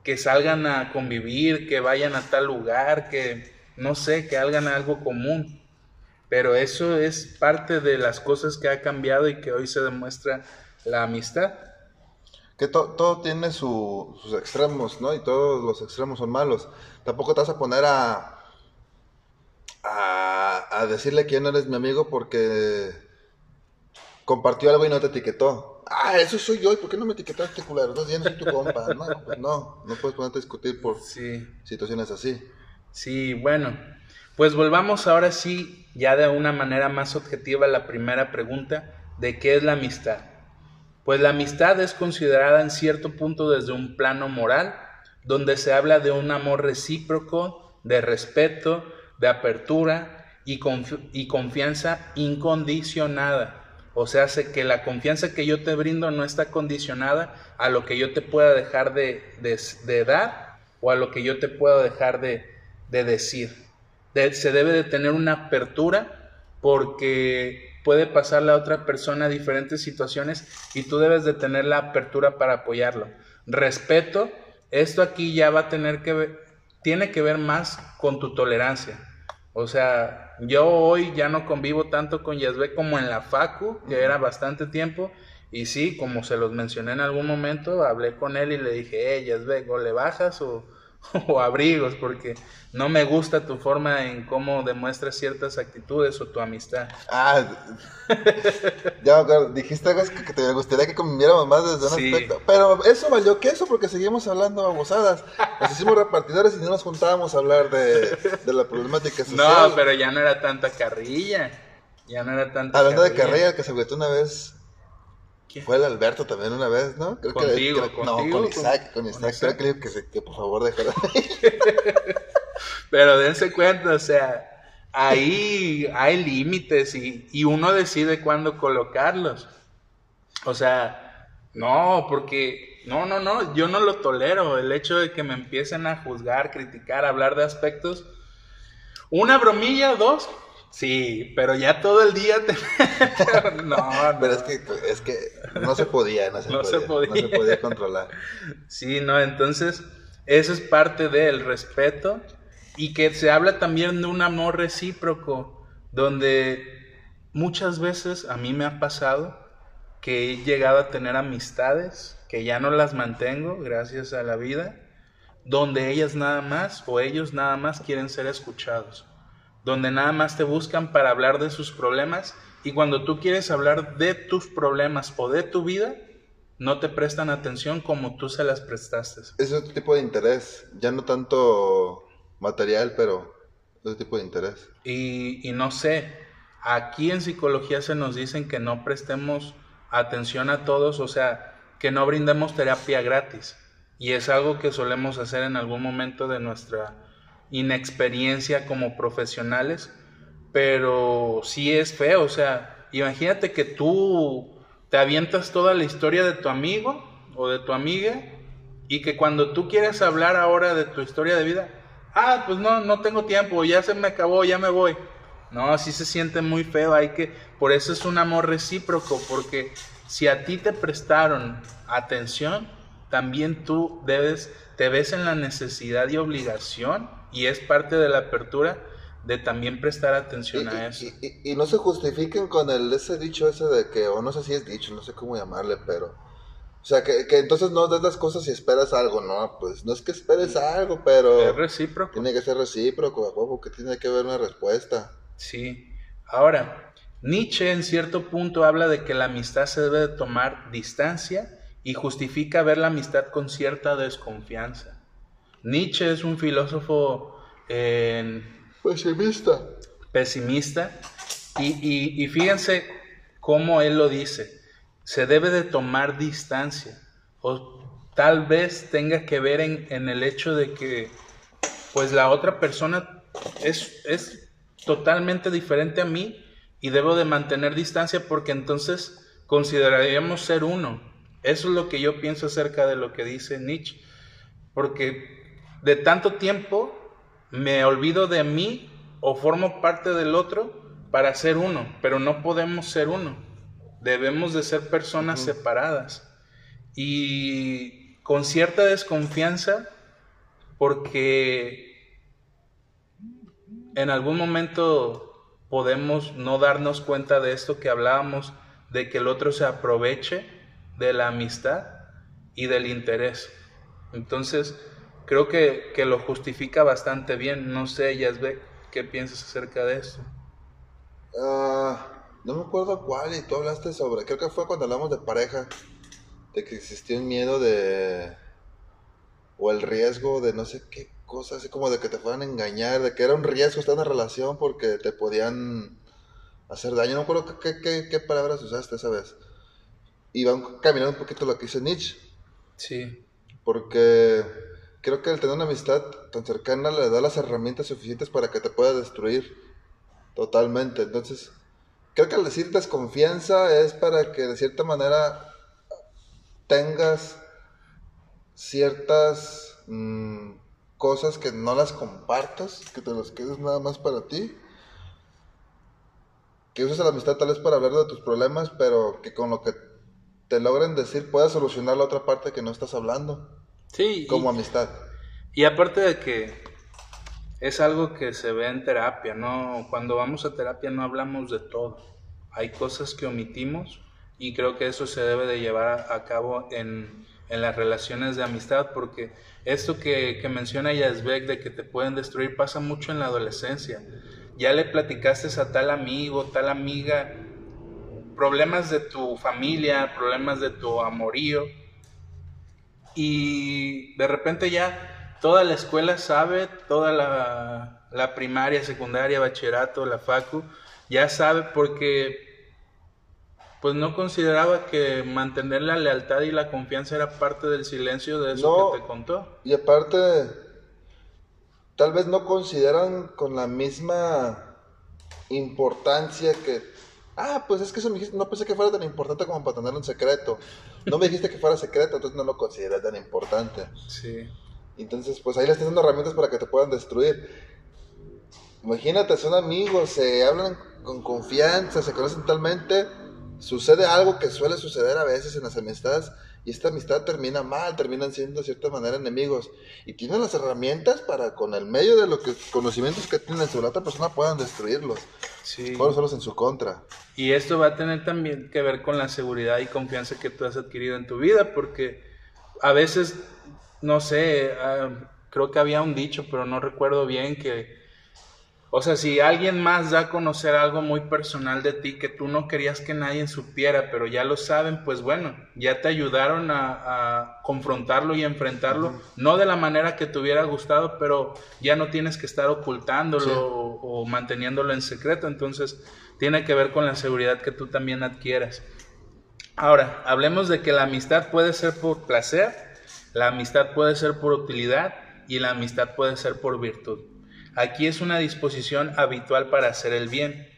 que salgan a convivir, que vayan a tal lugar, que no sé, que hagan algo común. Pero eso es parte de las cosas que ha cambiado y que hoy se demuestra la amistad. Que to- todo tiene su- sus extremos, ¿no? Y todos los extremos son malos. Tampoco te vas a poner a, a, decirle que no eres mi amigo porque compartió algo y no te etiquetó. Ah, eso soy yo, ¿y por qué no me etiquetaste, culero? No, ya no soy tu compa. No, pues no, no puedes ponerte a discutir por Sí. situaciones así. Sí, bueno, pues volvamos ahora sí, ya de una manera más objetiva, a la primera pregunta de qué es la amistad. Pues la amistad es considerada en cierto punto desde un plano moral, donde se habla de un amor recíproco, de respeto, de apertura y, confi- y confianza incondicionada. O sea, que la confianza que yo te brindo no está condicionada a lo que yo te pueda dejar de, de- de dar o a lo que yo te pueda dejar de, de decir. De- se debe de tener una apertura porque puede pasarle a otra persona diferentes situaciones y tú debes de tener la apertura para apoyarlo. Respeto, esto aquí ya va a tener que ver, tiene que ver más con tu tolerancia. O sea, yo hoy ya no convivo tanto con Yasbe como en la Facu, que era bastante tiempo. Y sí, como se los mencioné en algún momento, hablé con él y le dije, hey, Yasbe, ¿o le bajas o, o abrigos? Porque no me gusta tu forma en cómo demuestras ciertas actitudes o tu amistad. Ah, ya dijiste algo que, te gustaría que conviviéramos más desde un Sí. aspecto. Pero eso valió que eso porque seguimos hablando babosadas. Nos hicimos repartidores y no nos juntábamos a hablar de, de la problemática social. No, pero ya no era tanta carrilla. Ya no era tanta Hablando de el que se agüitó una vez Fue el Alberto también una vez, ¿no? Creo que- Contigo, creo- contigo, No, con Isaac, con con Isaac. Isaac. Creo que le dijo que, se- que por favor dejara. Pero dense cuenta, o sea, ahí hay límites y, y uno decide cuándo colocarlos. O sea, no, porque no, no, no, yo no lo tolero. El hecho de que me empiecen a juzgar, criticar, hablar de aspectos. Una bromilla, dos, sí, pero ya todo el día te... no, no. Pero es que, es que no se podía, no se, No se podía, podía. no se podía controlar. Sí, no, entonces eso es parte del respeto y que se habla también de un amor recíproco, donde muchas veces a mí me ha pasado que he llegado a tener amistades que ya no las mantengo gracias a la vida, donde ellas nada más o ellos nada más quieren ser escuchados, donde nada más te buscan para hablar de sus problemas y cuando tú quieres hablar de tus problemas o de tu vida, no te prestan atención como tú se las prestaste. Es otro tipo de interés, ya no tanto material, pero otro tipo de interés. Y, y no sé, aquí en psicología se nos dicen que no prestemos atención a todos, o sea, que no brindemos terapia gratis. Y es algo que solemos hacer en algún momento de nuestra inexperiencia como profesionales, pero sí es feo, o sea, imagínate que tú te avientas toda la historia de tu amigo o de tu amiga y que cuando tú quieres hablar ahora de tu historia de vida, ah, pues no, no tengo tiempo, ya se me acabó, ya me voy. No, así se siente muy feo, hay que, por eso es un amor recíproco, porque si a ti te prestaron atención, también tú debes, te ves en la necesidad y obligación, y es parte de la apertura, de también prestar Y, atención a y- eso. y- no se justifiquen con el ese dicho ese de que, o no sé si es dicho, no sé cómo llamarle, pero... O sea, que, que entonces no des las cosas y esperas algo, no, pues no es que esperes algo, pero Es recíproco. tiene que ser recíproco, a huevo, que tiene que haber una respuesta. Sí. Ahora, Nietzsche en cierto punto habla de que la amistad se debe de tomar distancia y justifica ver la amistad con cierta desconfianza. Nietzsche es un filósofo eh, Pesimista. pesimista y, y- y fíjense cómo él lo dice. Se debe de tomar distancia o tal vez tenga que ver en, en el hecho de que pues la otra persona es, es totalmente diferente a mí y debo de mantener distancia porque entonces consideraríamos ser uno. Eso es lo que yo pienso acerca de lo que dice Nietzsche. Porque de tanto tiempo me olvido de mí o formo parte del otro para ser uno, pero no podemos ser uno. Debemos de ser personas separadas y con cierta desconfianza porque en algún momento podemos no darnos cuenta de esto que hablábamos, de que el otro se aproveche de la amistad y del interés. Entonces, creo que, que lo justifica bastante bien. No sé, Yasbe, ¿qué piensas acerca de esto? Ah, no me acuerdo cuál, y tú hablaste sobre, creo que fue cuando hablamos de pareja, de que existía un miedo de, o el riesgo de no sé qué cosa, así como de que te fueran a engañar, de que era un riesgo estar en una relación porque te podían hacer daño. No me acuerdo qué, qué, qué palabras usaste esa vez. Y van caminando un poquito lo que dice Nietzsche. Sí. Porque creo que el tener una amistad tan cercana le da las herramientas suficientes para que te pueda destruir totalmente. Entonces, creo que al decir desconfianza es para que de cierta manera tengas ciertas mm, cosas que no las compartas, que te las quedes nada más para ti. Que uses la amistad tal vez para hablar de tus problemas, pero que con lo que te logren decir puedas solucionar la otra parte que no estás hablando. Sí. Como amistad. Y aparte de que es algo que se ve en terapia, ¿no? Cuando vamos a terapia no hablamos de todo. Hay cosas que omitimos y creo que eso se debe de llevar a cabo en, en las relaciones de amistad porque esto que, que menciona Yazbek de que te pueden destruir pasa mucho en la adolescencia. Ya le platicaste a tal amigo, tal amiga, problemas de tu familia, problemas de tu amorío y de repente ya toda la escuela sabe, toda la, la primaria, secundaria, bachillerato, la facu, ya sabe porque pues no consideraba que mantener la lealtad y la confianza era parte del silencio de eso que te contó. Y aparte, tal vez no consideran con la misma importancia que... Ah, pues es que eso me dijiste, no pensé que fuera tan importante como para tenerlo en secreto. No me dijiste que fuera secreto, entonces no lo consideré tan importante. Sí. Entonces, pues ahí le estás dando herramientas para que te puedan destruir. Imagínate, son amigos, se hablan con confianza, se conocen talmente sucede algo que suele suceder a veces en las amistades y esta amistad termina mal, terminan siendo de cierta manera enemigos y tienen las herramientas para con el medio de los conocimientos que tienen sobre otra persona puedan destruirlos. Sí. Solo en su contra. Y esto va a tener también que ver con la seguridad y confianza que tú has adquirido en tu vida porque a veces, no sé, uh, creo que había un dicho, pero no recuerdo bien que o sea, si alguien más da a conocer algo muy personal de ti que tú no querías que nadie supiera, pero ya lo saben, pues bueno, ya te ayudaron a, confrontarlo y enfrentarlo, no de la manera que te hubiera gustado, pero ya no tienes que estar ocultándolo o, o, manteniéndolo en secreto, entonces tiene que ver con la seguridad que tú también adquieras. Ahora, hablemos de que la amistad puede ser por placer, la amistad puede ser por utilidad y la amistad puede ser por virtud. Aquí es una disposición habitual para hacer el bien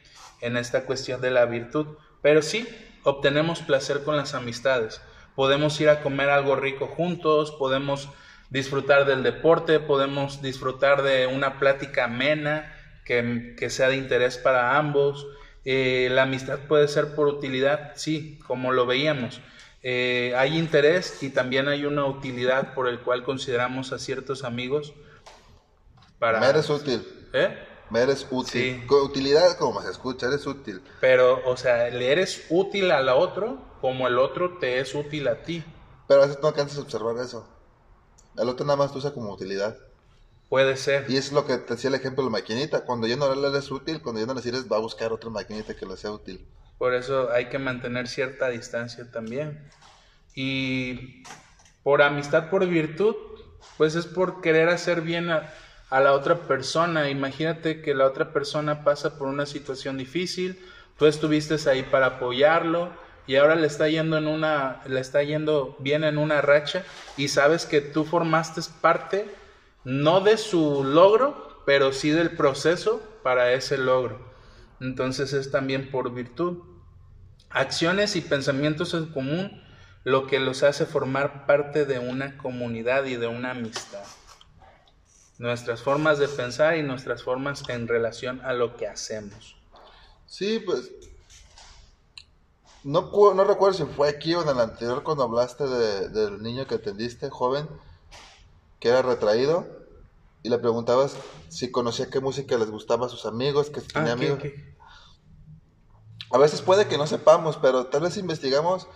en esta cuestión de la virtud. Pero sí, obtenemos placer con las amistades. Podemos ir a comer algo rico juntos, podemos disfrutar del deporte, podemos disfrutar de una plática amena que, sea de interés para ambos. Eh, la amistad puede ser por utilidad, sí, como lo veíamos. Eh, hay interés y también hay una utilidad por el cual consideramos a ciertos amigos me eres útil. ¿Eh? Me eres útil. Con utilidad, como se escucha, eres útil. Pero, o sea, le eres útil al otro como el otro te es útil a ti. Pero a veces no alcanzas a observar eso. El otro nada más te usa como utilidad. Puede ser. Y es lo que te decía el ejemplo de la maquinita. Cuando ya no le eres útil, cuando ya no le sirves, va a buscar otra maquinita que le sea útil. Por eso hay que mantener cierta distancia también. Y por amistad, por virtud, pues es por querer hacer bien a, a la otra persona. Imagínate que la otra persona pasa por una situación difícil, tú estuviste ahí para apoyarlo y ahora le está yendo en una le está yendo bien en una racha y sabes que tú formaste parte no de su logro, pero sí del proceso para ese logro. Entonces es también por virtud. Acciones y pensamientos en común lo que los hace formar parte de una comunidad y de una amistad nuestras formas de pensar y nuestras formas en relación a lo que hacemos. Sí, pues no, no recuerdo si fue aquí o en el anterior cuando hablaste del niño que atendiste, joven, que era retraído, y le preguntabas si conocía qué música les gustaba a sus amigos, que tenía ah, amigos. A veces puede que no sepamos, pero tal vez investigamos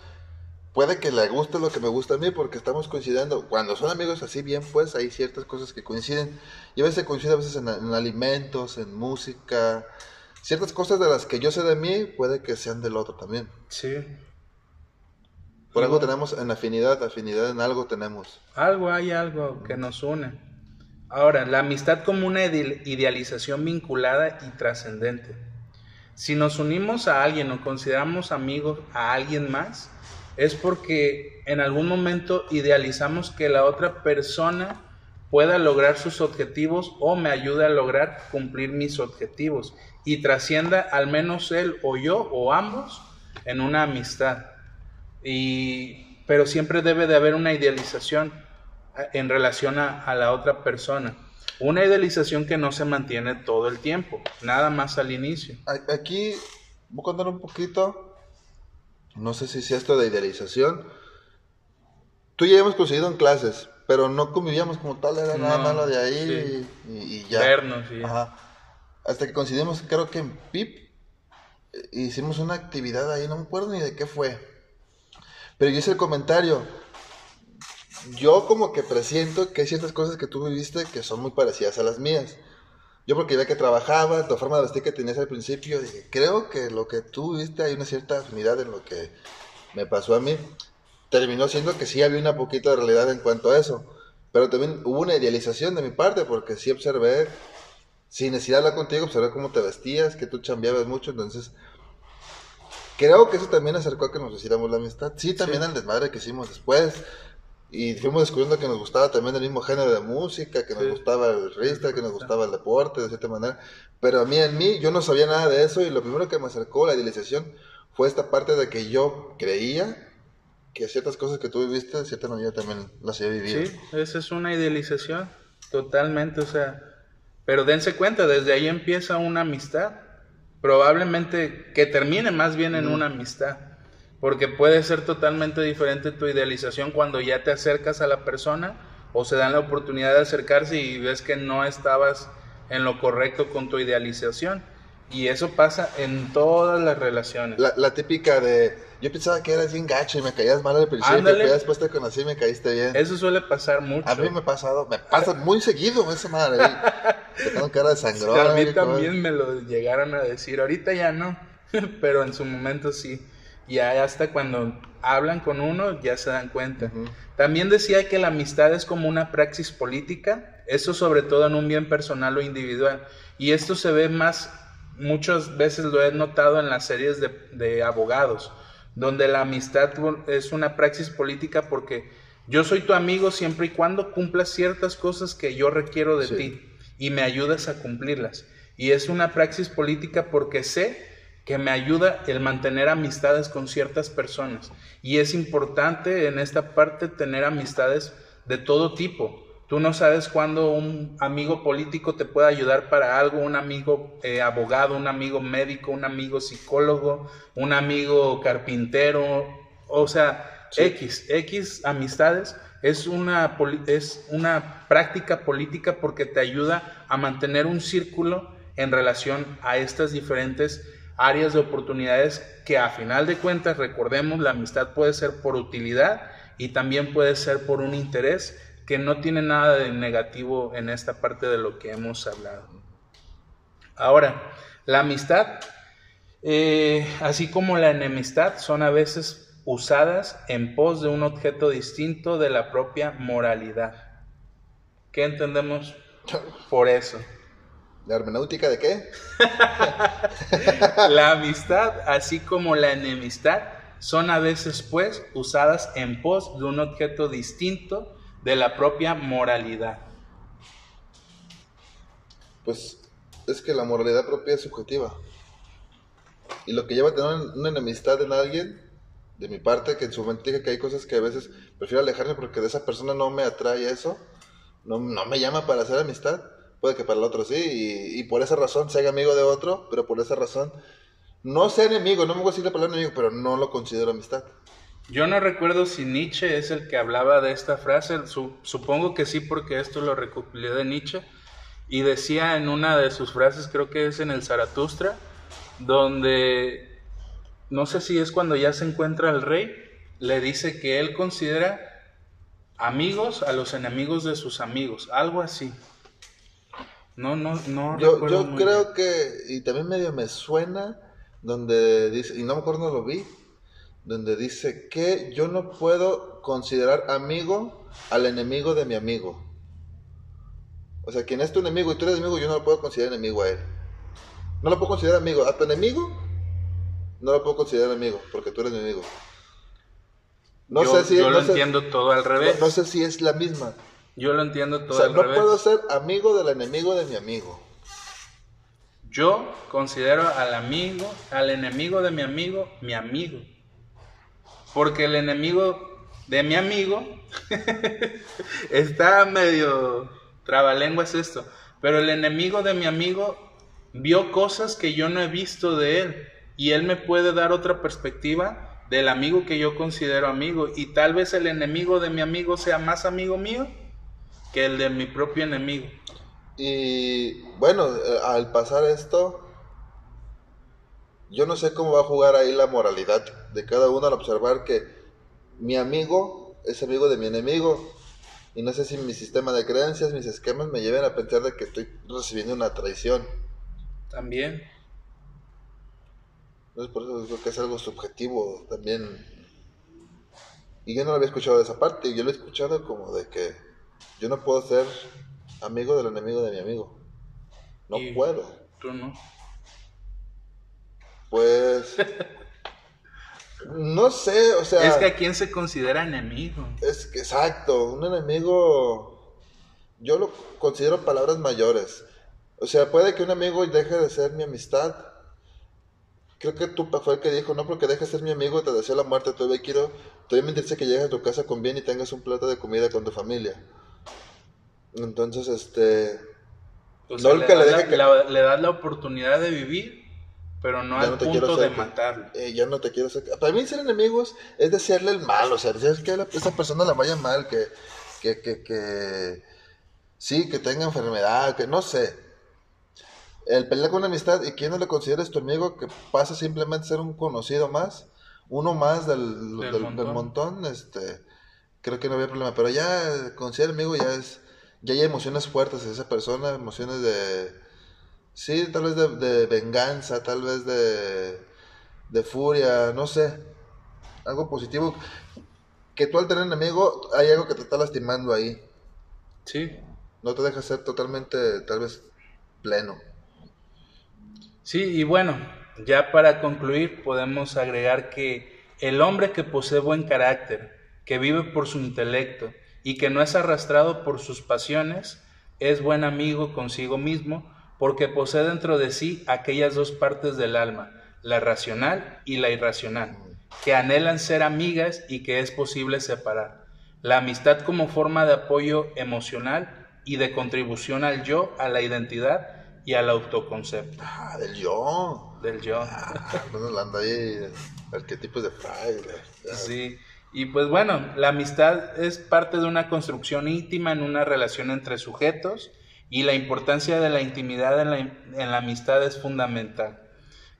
puede que le guste lo que me gusta a mí porque estamos coincidiendo. Cuando son amigos así bien, pues hay ciertas cosas que coinciden. Y a veces coincide a veces en, alimentos, en música. ciertas cosas de las que yo sé de mí puede que sean del otro también. Sí. Por algo tenemos en afinidad, afinidad en algo tenemos. Algo hay, algo que nos une. Ahora, la amistad como una idealización vinculada y trascendente. Si nos unimos a alguien o consideramos amigos a alguien más, es porque en algún momento idealizamos que la otra persona pueda lograr sus objetivos o me ayude a lograr cumplir mis objetivos y trascienda al menos él o yo o ambos en una amistad. Y, pero siempre debe de haber una idealización en relación a, la otra persona. Una idealización que no se mantiene todo el tiempo, nada más al inicio. Aquí voy a contar un poquito, no sé si es esto de idealización. Tú ya hemos coincidido en clases, pero no convivíamos como tal, era nada más lo de ahí y, ya. Vernos, Hasta que coincidimos, creo que en PIP, eh, hicimos una actividad ahí, no me acuerdo ni de qué fue. Pero yo hice el comentario. Yo como que presiento que hay ciertas cosas que tú viviste que son muy parecidas a las mías. Yo porque veía que trabajaba, la forma de vestir que tenías al principio, dije, creo que lo que tú viste hay una cierta afinidad en lo que me pasó a mí terminó siendo que sí había una poquita de realidad en cuanto a eso. Pero también hubo una idealización de mi parte, porque sí observé, sin necesidad de hablar contigo, observé cómo te vestías, que tú chambeabas mucho, entonces creo que eso también acercó a que nos hiciéramos la amistad. Sí, también al desmadre que hicimos después. Y fuimos descubriendo que nos gustaba también el mismo género de música, que nos gustaba el rista, que nos gustaba el deporte, de cierta manera. Pero a mí, en mí, yo no sabía nada de eso y lo primero que me acercó a la idealización fue esta parte de que yo creía que ciertas cosas que tú viviste, de cierta manera también las he vivido. Sí, esa es una idealización, totalmente, o sea, pero dense cuenta, desde ahí empieza una amistad, probablemente que termine más bien en una amistad, porque puede ser totalmente diferente tu idealización cuando ya te acercas a la persona o se dan la oportunidad de acercarse y ves que no estabas en lo correcto con tu idealización. Y eso pasa en todas las relaciones. La, típica de, yo pensaba que eras bien gacho y me caías mal al principio, pero después te conocí y me caíste bien. Eso suele pasar mucho. A mí me ha pasado, me pasa muy seguido esa madre. tengo cara de sangrón. a mí también me lo llegaron a decir, ahorita ya no, pero en su momento sí. Y hasta cuando hablan con uno ya se dan cuenta. También decía que la amistad es como una praxis política, eso sobre todo en un bien personal o individual. Y esto se ve más muchas veces lo he notado en las series de, abogados, donde la amistad es una praxis política porque yo soy tu amigo siempre y cuando cumplas ciertas cosas que yo requiero de ti y me ayudas a cumplirlas. Y es una praxis política porque sé que me ayuda el mantener amistades con ciertas personas. Y es importante en esta parte tener amistades de todo tipo, Tú no sabes cuándo un amigo político te puede ayudar para algo, un amigo eh, abogado, un amigo médico, un amigo psicólogo, un amigo carpintero, o sea, X, X amistades. Es una, es una práctica política porque te ayuda a mantener un círculo en relación a estas diferentes áreas de oportunidades que a final de cuentas, recordemos, la amistad puede ser por utilidad y también puede ser por un interés que no tiene nada de negativo en esta parte de lo que hemos hablado. Ahora, la amistad, eh, así como la enemistad, son a veces usadas en pos de un objeto distinto de la propia moralidad. ¿Qué entendemos por eso? ¿La hermenéutica de qué? la amistad, así como la enemistad, son a veces pues usadas en pos de un objeto distinto de la propia moralidad? Pues es que la moralidad propia es subjetiva. Y lo que lleva a tener una enemistad en alguien, de mi parte, que en su mente diga que hay cosas que a veces prefiero alejarme porque de esa persona no me atrae eso, no, no me llama para hacer amistad. Puede que para el otro sí, y, por esa razón sea amigo de otro, pero por esa razón no sea enemigo, no me voy a decir la palabra enemigo, pero no lo considero amistad. Yo no recuerdo si Nietzsche es el que hablaba de esta frase, supongo que sí porque esto lo recopilé de Nietzsche, y decía en una de sus frases, creo que es en el Zaratustra, donde no sé si es cuando ya se encuentra el rey, le dice que él considera amigos a los enemigos de sus amigos, algo así. No, no, no. Yo, yo creo que, y también medio me suena, donde dice, y no me acuerdo no lo vi, donde dice que yo no puedo considerar amigo al enemigo de mi amigo. O sea, quien es tu enemigo y tú eres amigo, yo no lo puedo considerar enemigo a él. No lo puedo considerar amigo. A tu enemigo, no lo puedo considerar amigo, porque tú eres mi amigo. No yo, sé si yo no lo sé- entiendo todo al no- revés. no sé si es la misma. Yo lo entiendo O todo sea, al no revés. puedo ser amigo del enemigo de mi amigo. Yo considero al amigo, al enemigo de mi amigo, mi amigo. Porque el enemigo de mi amigo está medio trabalenguas esto. Pero el enemigo de mi amigo vio cosas que yo no he visto de él. Y él me puede dar otra perspectiva del amigo que yo considero amigo. Y tal vez el enemigo de mi amigo sea más amigo mío que el de mi propio enemigo. Y bueno, eh, al pasar esto, yo no sé cómo va a jugar ahí la moralidad de cada uno al observar que mi amigo es amigo de mi enemigo. Y no sé si mi sistema de creencias, mis esquemas me lleven a pensar de que estoy recibiendo una traición. También. Entonces por eso digo que es algo subjetivo también. Y yo no lo había escuchado de esa parte, yo lo he escuchado como de que yo no puedo ser amigo del enemigo de mi amigo. No Y- puedo. Tú no. Pues. No sé, o sea. Es que a quién se considera enemigo. es que exacto, un enemigo. Yo lo considero palabras mayores. O sea, puede que un amigo deje de ser mi amistad. Creo que tú fue el que dijo, no porque dejes de ser mi amigo te deseo la muerte, todavía quiero, todavía me interesa que llegues a tu casa con bien y tengas un plato de comida con tu familia. Entonces, este, O No, sea, el le, que le la, que- la- le das la oportunidad de vivir, pero no Ya al no te punto de matarlo. eh, ya no te quiero hacer. Para mí ser enemigos es desearle el mal, o sea, desear que a la- esa persona la vaya mal, que, que, que, que sí, que tenga enfermedad, que no sé. El pelear con una amistad y que no le consideres tu amigo, que pasa simplemente a ser un conocido más, uno más del, Del del, montón. del montón, este, creo que no había problema. Pero ya considerar amigo ya es, ya hay emociones fuertes de esa persona, emociones de, sí, tal vez de, de venganza, tal vez de, de furia, no sé, algo positivo. Que tú al tener enemigo hay algo que te está lastimando ahí, Sí. no te deja ser totalmente, tal vez, pleno. Sí, y bueno, ya para concluir podemos agregar que el hombre que posee buen carácter, que vive por su intelecto y que no es arrastrado por sus pasiones, es buen amigo consigo mismo porque posee dentro de sí aquellas dos partes del alma, la racional y la irracional, que anhelan ser amigas y que es posible separar. La amistad como forma de apoyo emocional y de contribución al yo, a la identidad y al autoconcepto Ah, del yo. del yo. Ah, bueno, anda ahí, arquetipos de Freud. Sí. Y pues bueno, la amistad es parte de una construcción íntima en una relación entre sujetos y la importancia de la intimidad en la, en la amistad es fundamental.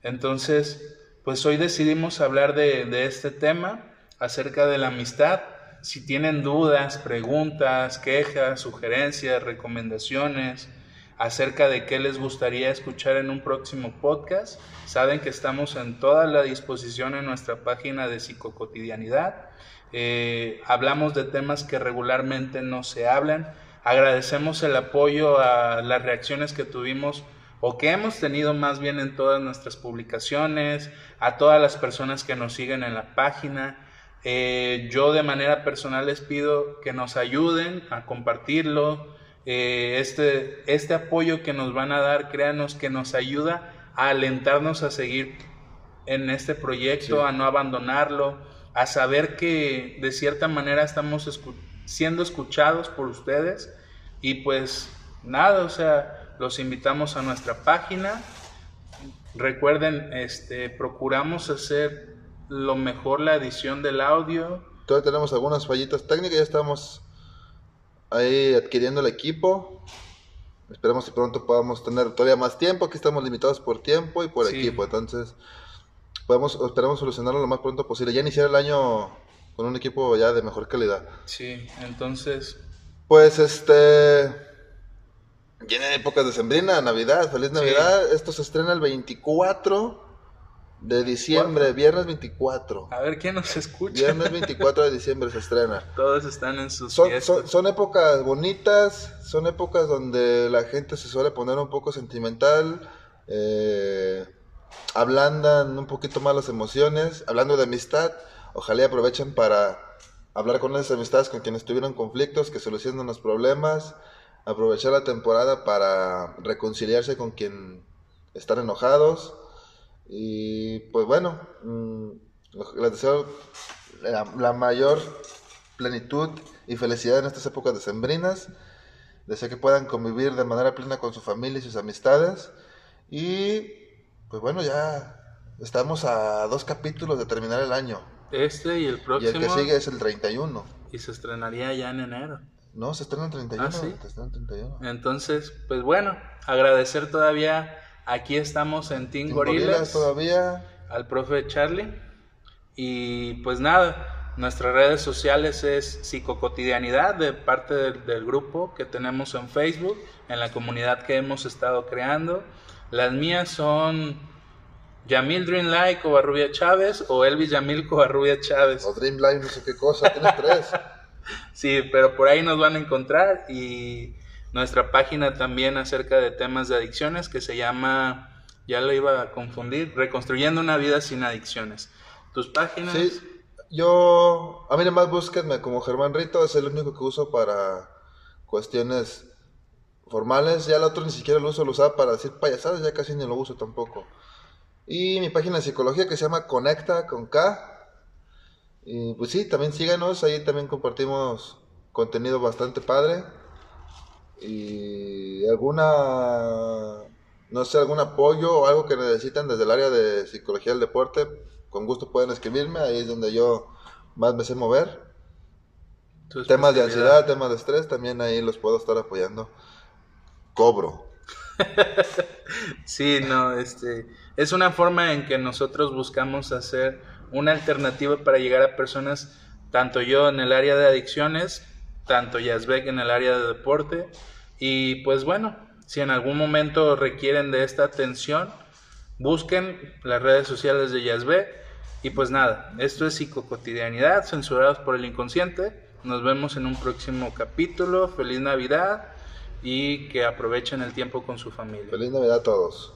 Entonces, pues hoy decidimos hablar de, de este tema acerca de la amistad. Si tienen dudas, preguntas, quejas, sugerencias, recomendaciones acerca de qué les gustaría escuchar en un próximo podcast, saben que estamos en toda la disposición en nuestra página de psicocotidianidad. Eh, hablamos de temas que regularmente no se hablan. Agradecemos el apoyo a las reacciones que tuvimos o que hemos tenido más bien en todas nuestras publicaciones, a todas las personas que nos siguen en la página. Eh, yo de manera personal les pido que nos ayuden a compartirlo. Eh, este, este apoyo que nos van a dar, créanos que nos ayuda a alentarnos a seguir en este proyecto, Sí. a no abandonarlo, a saber que de cierta manera estamos escu- siendo escuchados por ustedes y pues nada, o sea, los invitamos a nuestra página. Recuerden, este, procuramos hacer lo mejor la edición del audio. Todavía tenemos algunas fallitas técnicas, ya estamos ahí adquiriendo el equipo. Esperemos que pronto podamos tener todavía más tiempo. Aquí estamos limitados por tiempo y por Sí. equipo. Entonces, podemos, esperamos solucionarlo lo más pronto posible. Ya iniciar el año con un equipo ya de mejor calidad. Sí, entonces, Pues este. Viene épocas de sembrina, Navidad, feliz Navidad. Esto se estrena el 24 de diciembre, viernes 24. A ver quién nos escucha. Viernes 24 de diciembre se estrena. Todos están en sus Son, son épocas bonitas, son épocas donde la gente se suele poner un poco sentimental, eh, ablandan un poquito más las emociones, hablando de amistad, ojalá y aprovechen para hablar con esas amistades con quienes tuvieron conflictos, que solucionen los problemas, aprovechar la temporada para reconciliarse con quien están enojados y pues bueno, mm, les deseo la, la mayor plenitud y felicidad en estas épocas decembrinas. Deseo que puedan convivir de manera plena con su familia y sus amistades. Y pues bueno, ya estamos a dos capítulos de terminar el año. Este y el Y próximo. el que sigue es el 31. y se estrenaría ya en enero. No, se estrena el 31. Ah, ¿sí? se estrena el 31. Entonces, pues bueno, agradecer todavía. Aquí estamos en Team, Team Gorilas, Gorilas todavía. al profe Charlie. Y pues nada, nuestras redes sociales es Psicocotidianidad de parte del, del grupo que tenemos en Facebook, en la comunidad que hemos estado creando. Las mías son Yamil Dreamlight Covarrubia Chávez o Elvis Yamil Covarrubia Chávez. O Dreamline, no sé qué cosa. Tienes tres. Sí, pero por ahí nos van a encontrar y nuestra página también acerca de temas de adicciones que se llama, ya lo iba a confundir, Reconstruyendo una vida sin adicciones. Tus páginas. Sí, yo, a mí nomás búsquenme como Germán Rito, es el único que uso para cuestiones formales. Ya el otro ni siquiera lo uso, lo usaba para decir payasadas, ya casi ni lo uso tampoco. Y mi página de psicología que se llama Conecta con K. Y pues sí, también síganos, ahí también compartimos contenido bastante padre. Y alguna, no sé, algún apoyo o algo que necesitan desde el área de psicología del deporte, con gusto pueden escribirme, ahí es donde yo más me sé mover. Temas de ansiedad, temas de estrés, también ahí los puedo estar apoyando. Cobro. Sí, no, este es una forma en que nosotros buscamos hacer una alternativa para llegar a personas, tanto yo en el área de adicciones, tanto Yazbek en el área de deporte. Y pues bueno, si en algún momento requieren de esta atención, busquen las redes sociales de Yazbek. Y pues nada, esto es psicocotidianidad, censurados por el inconsciente. Nos vemos en un próximo capítulo. Feliz Navidad y que aprovechen el tiempo con su familia. Feliz Navidad a todos.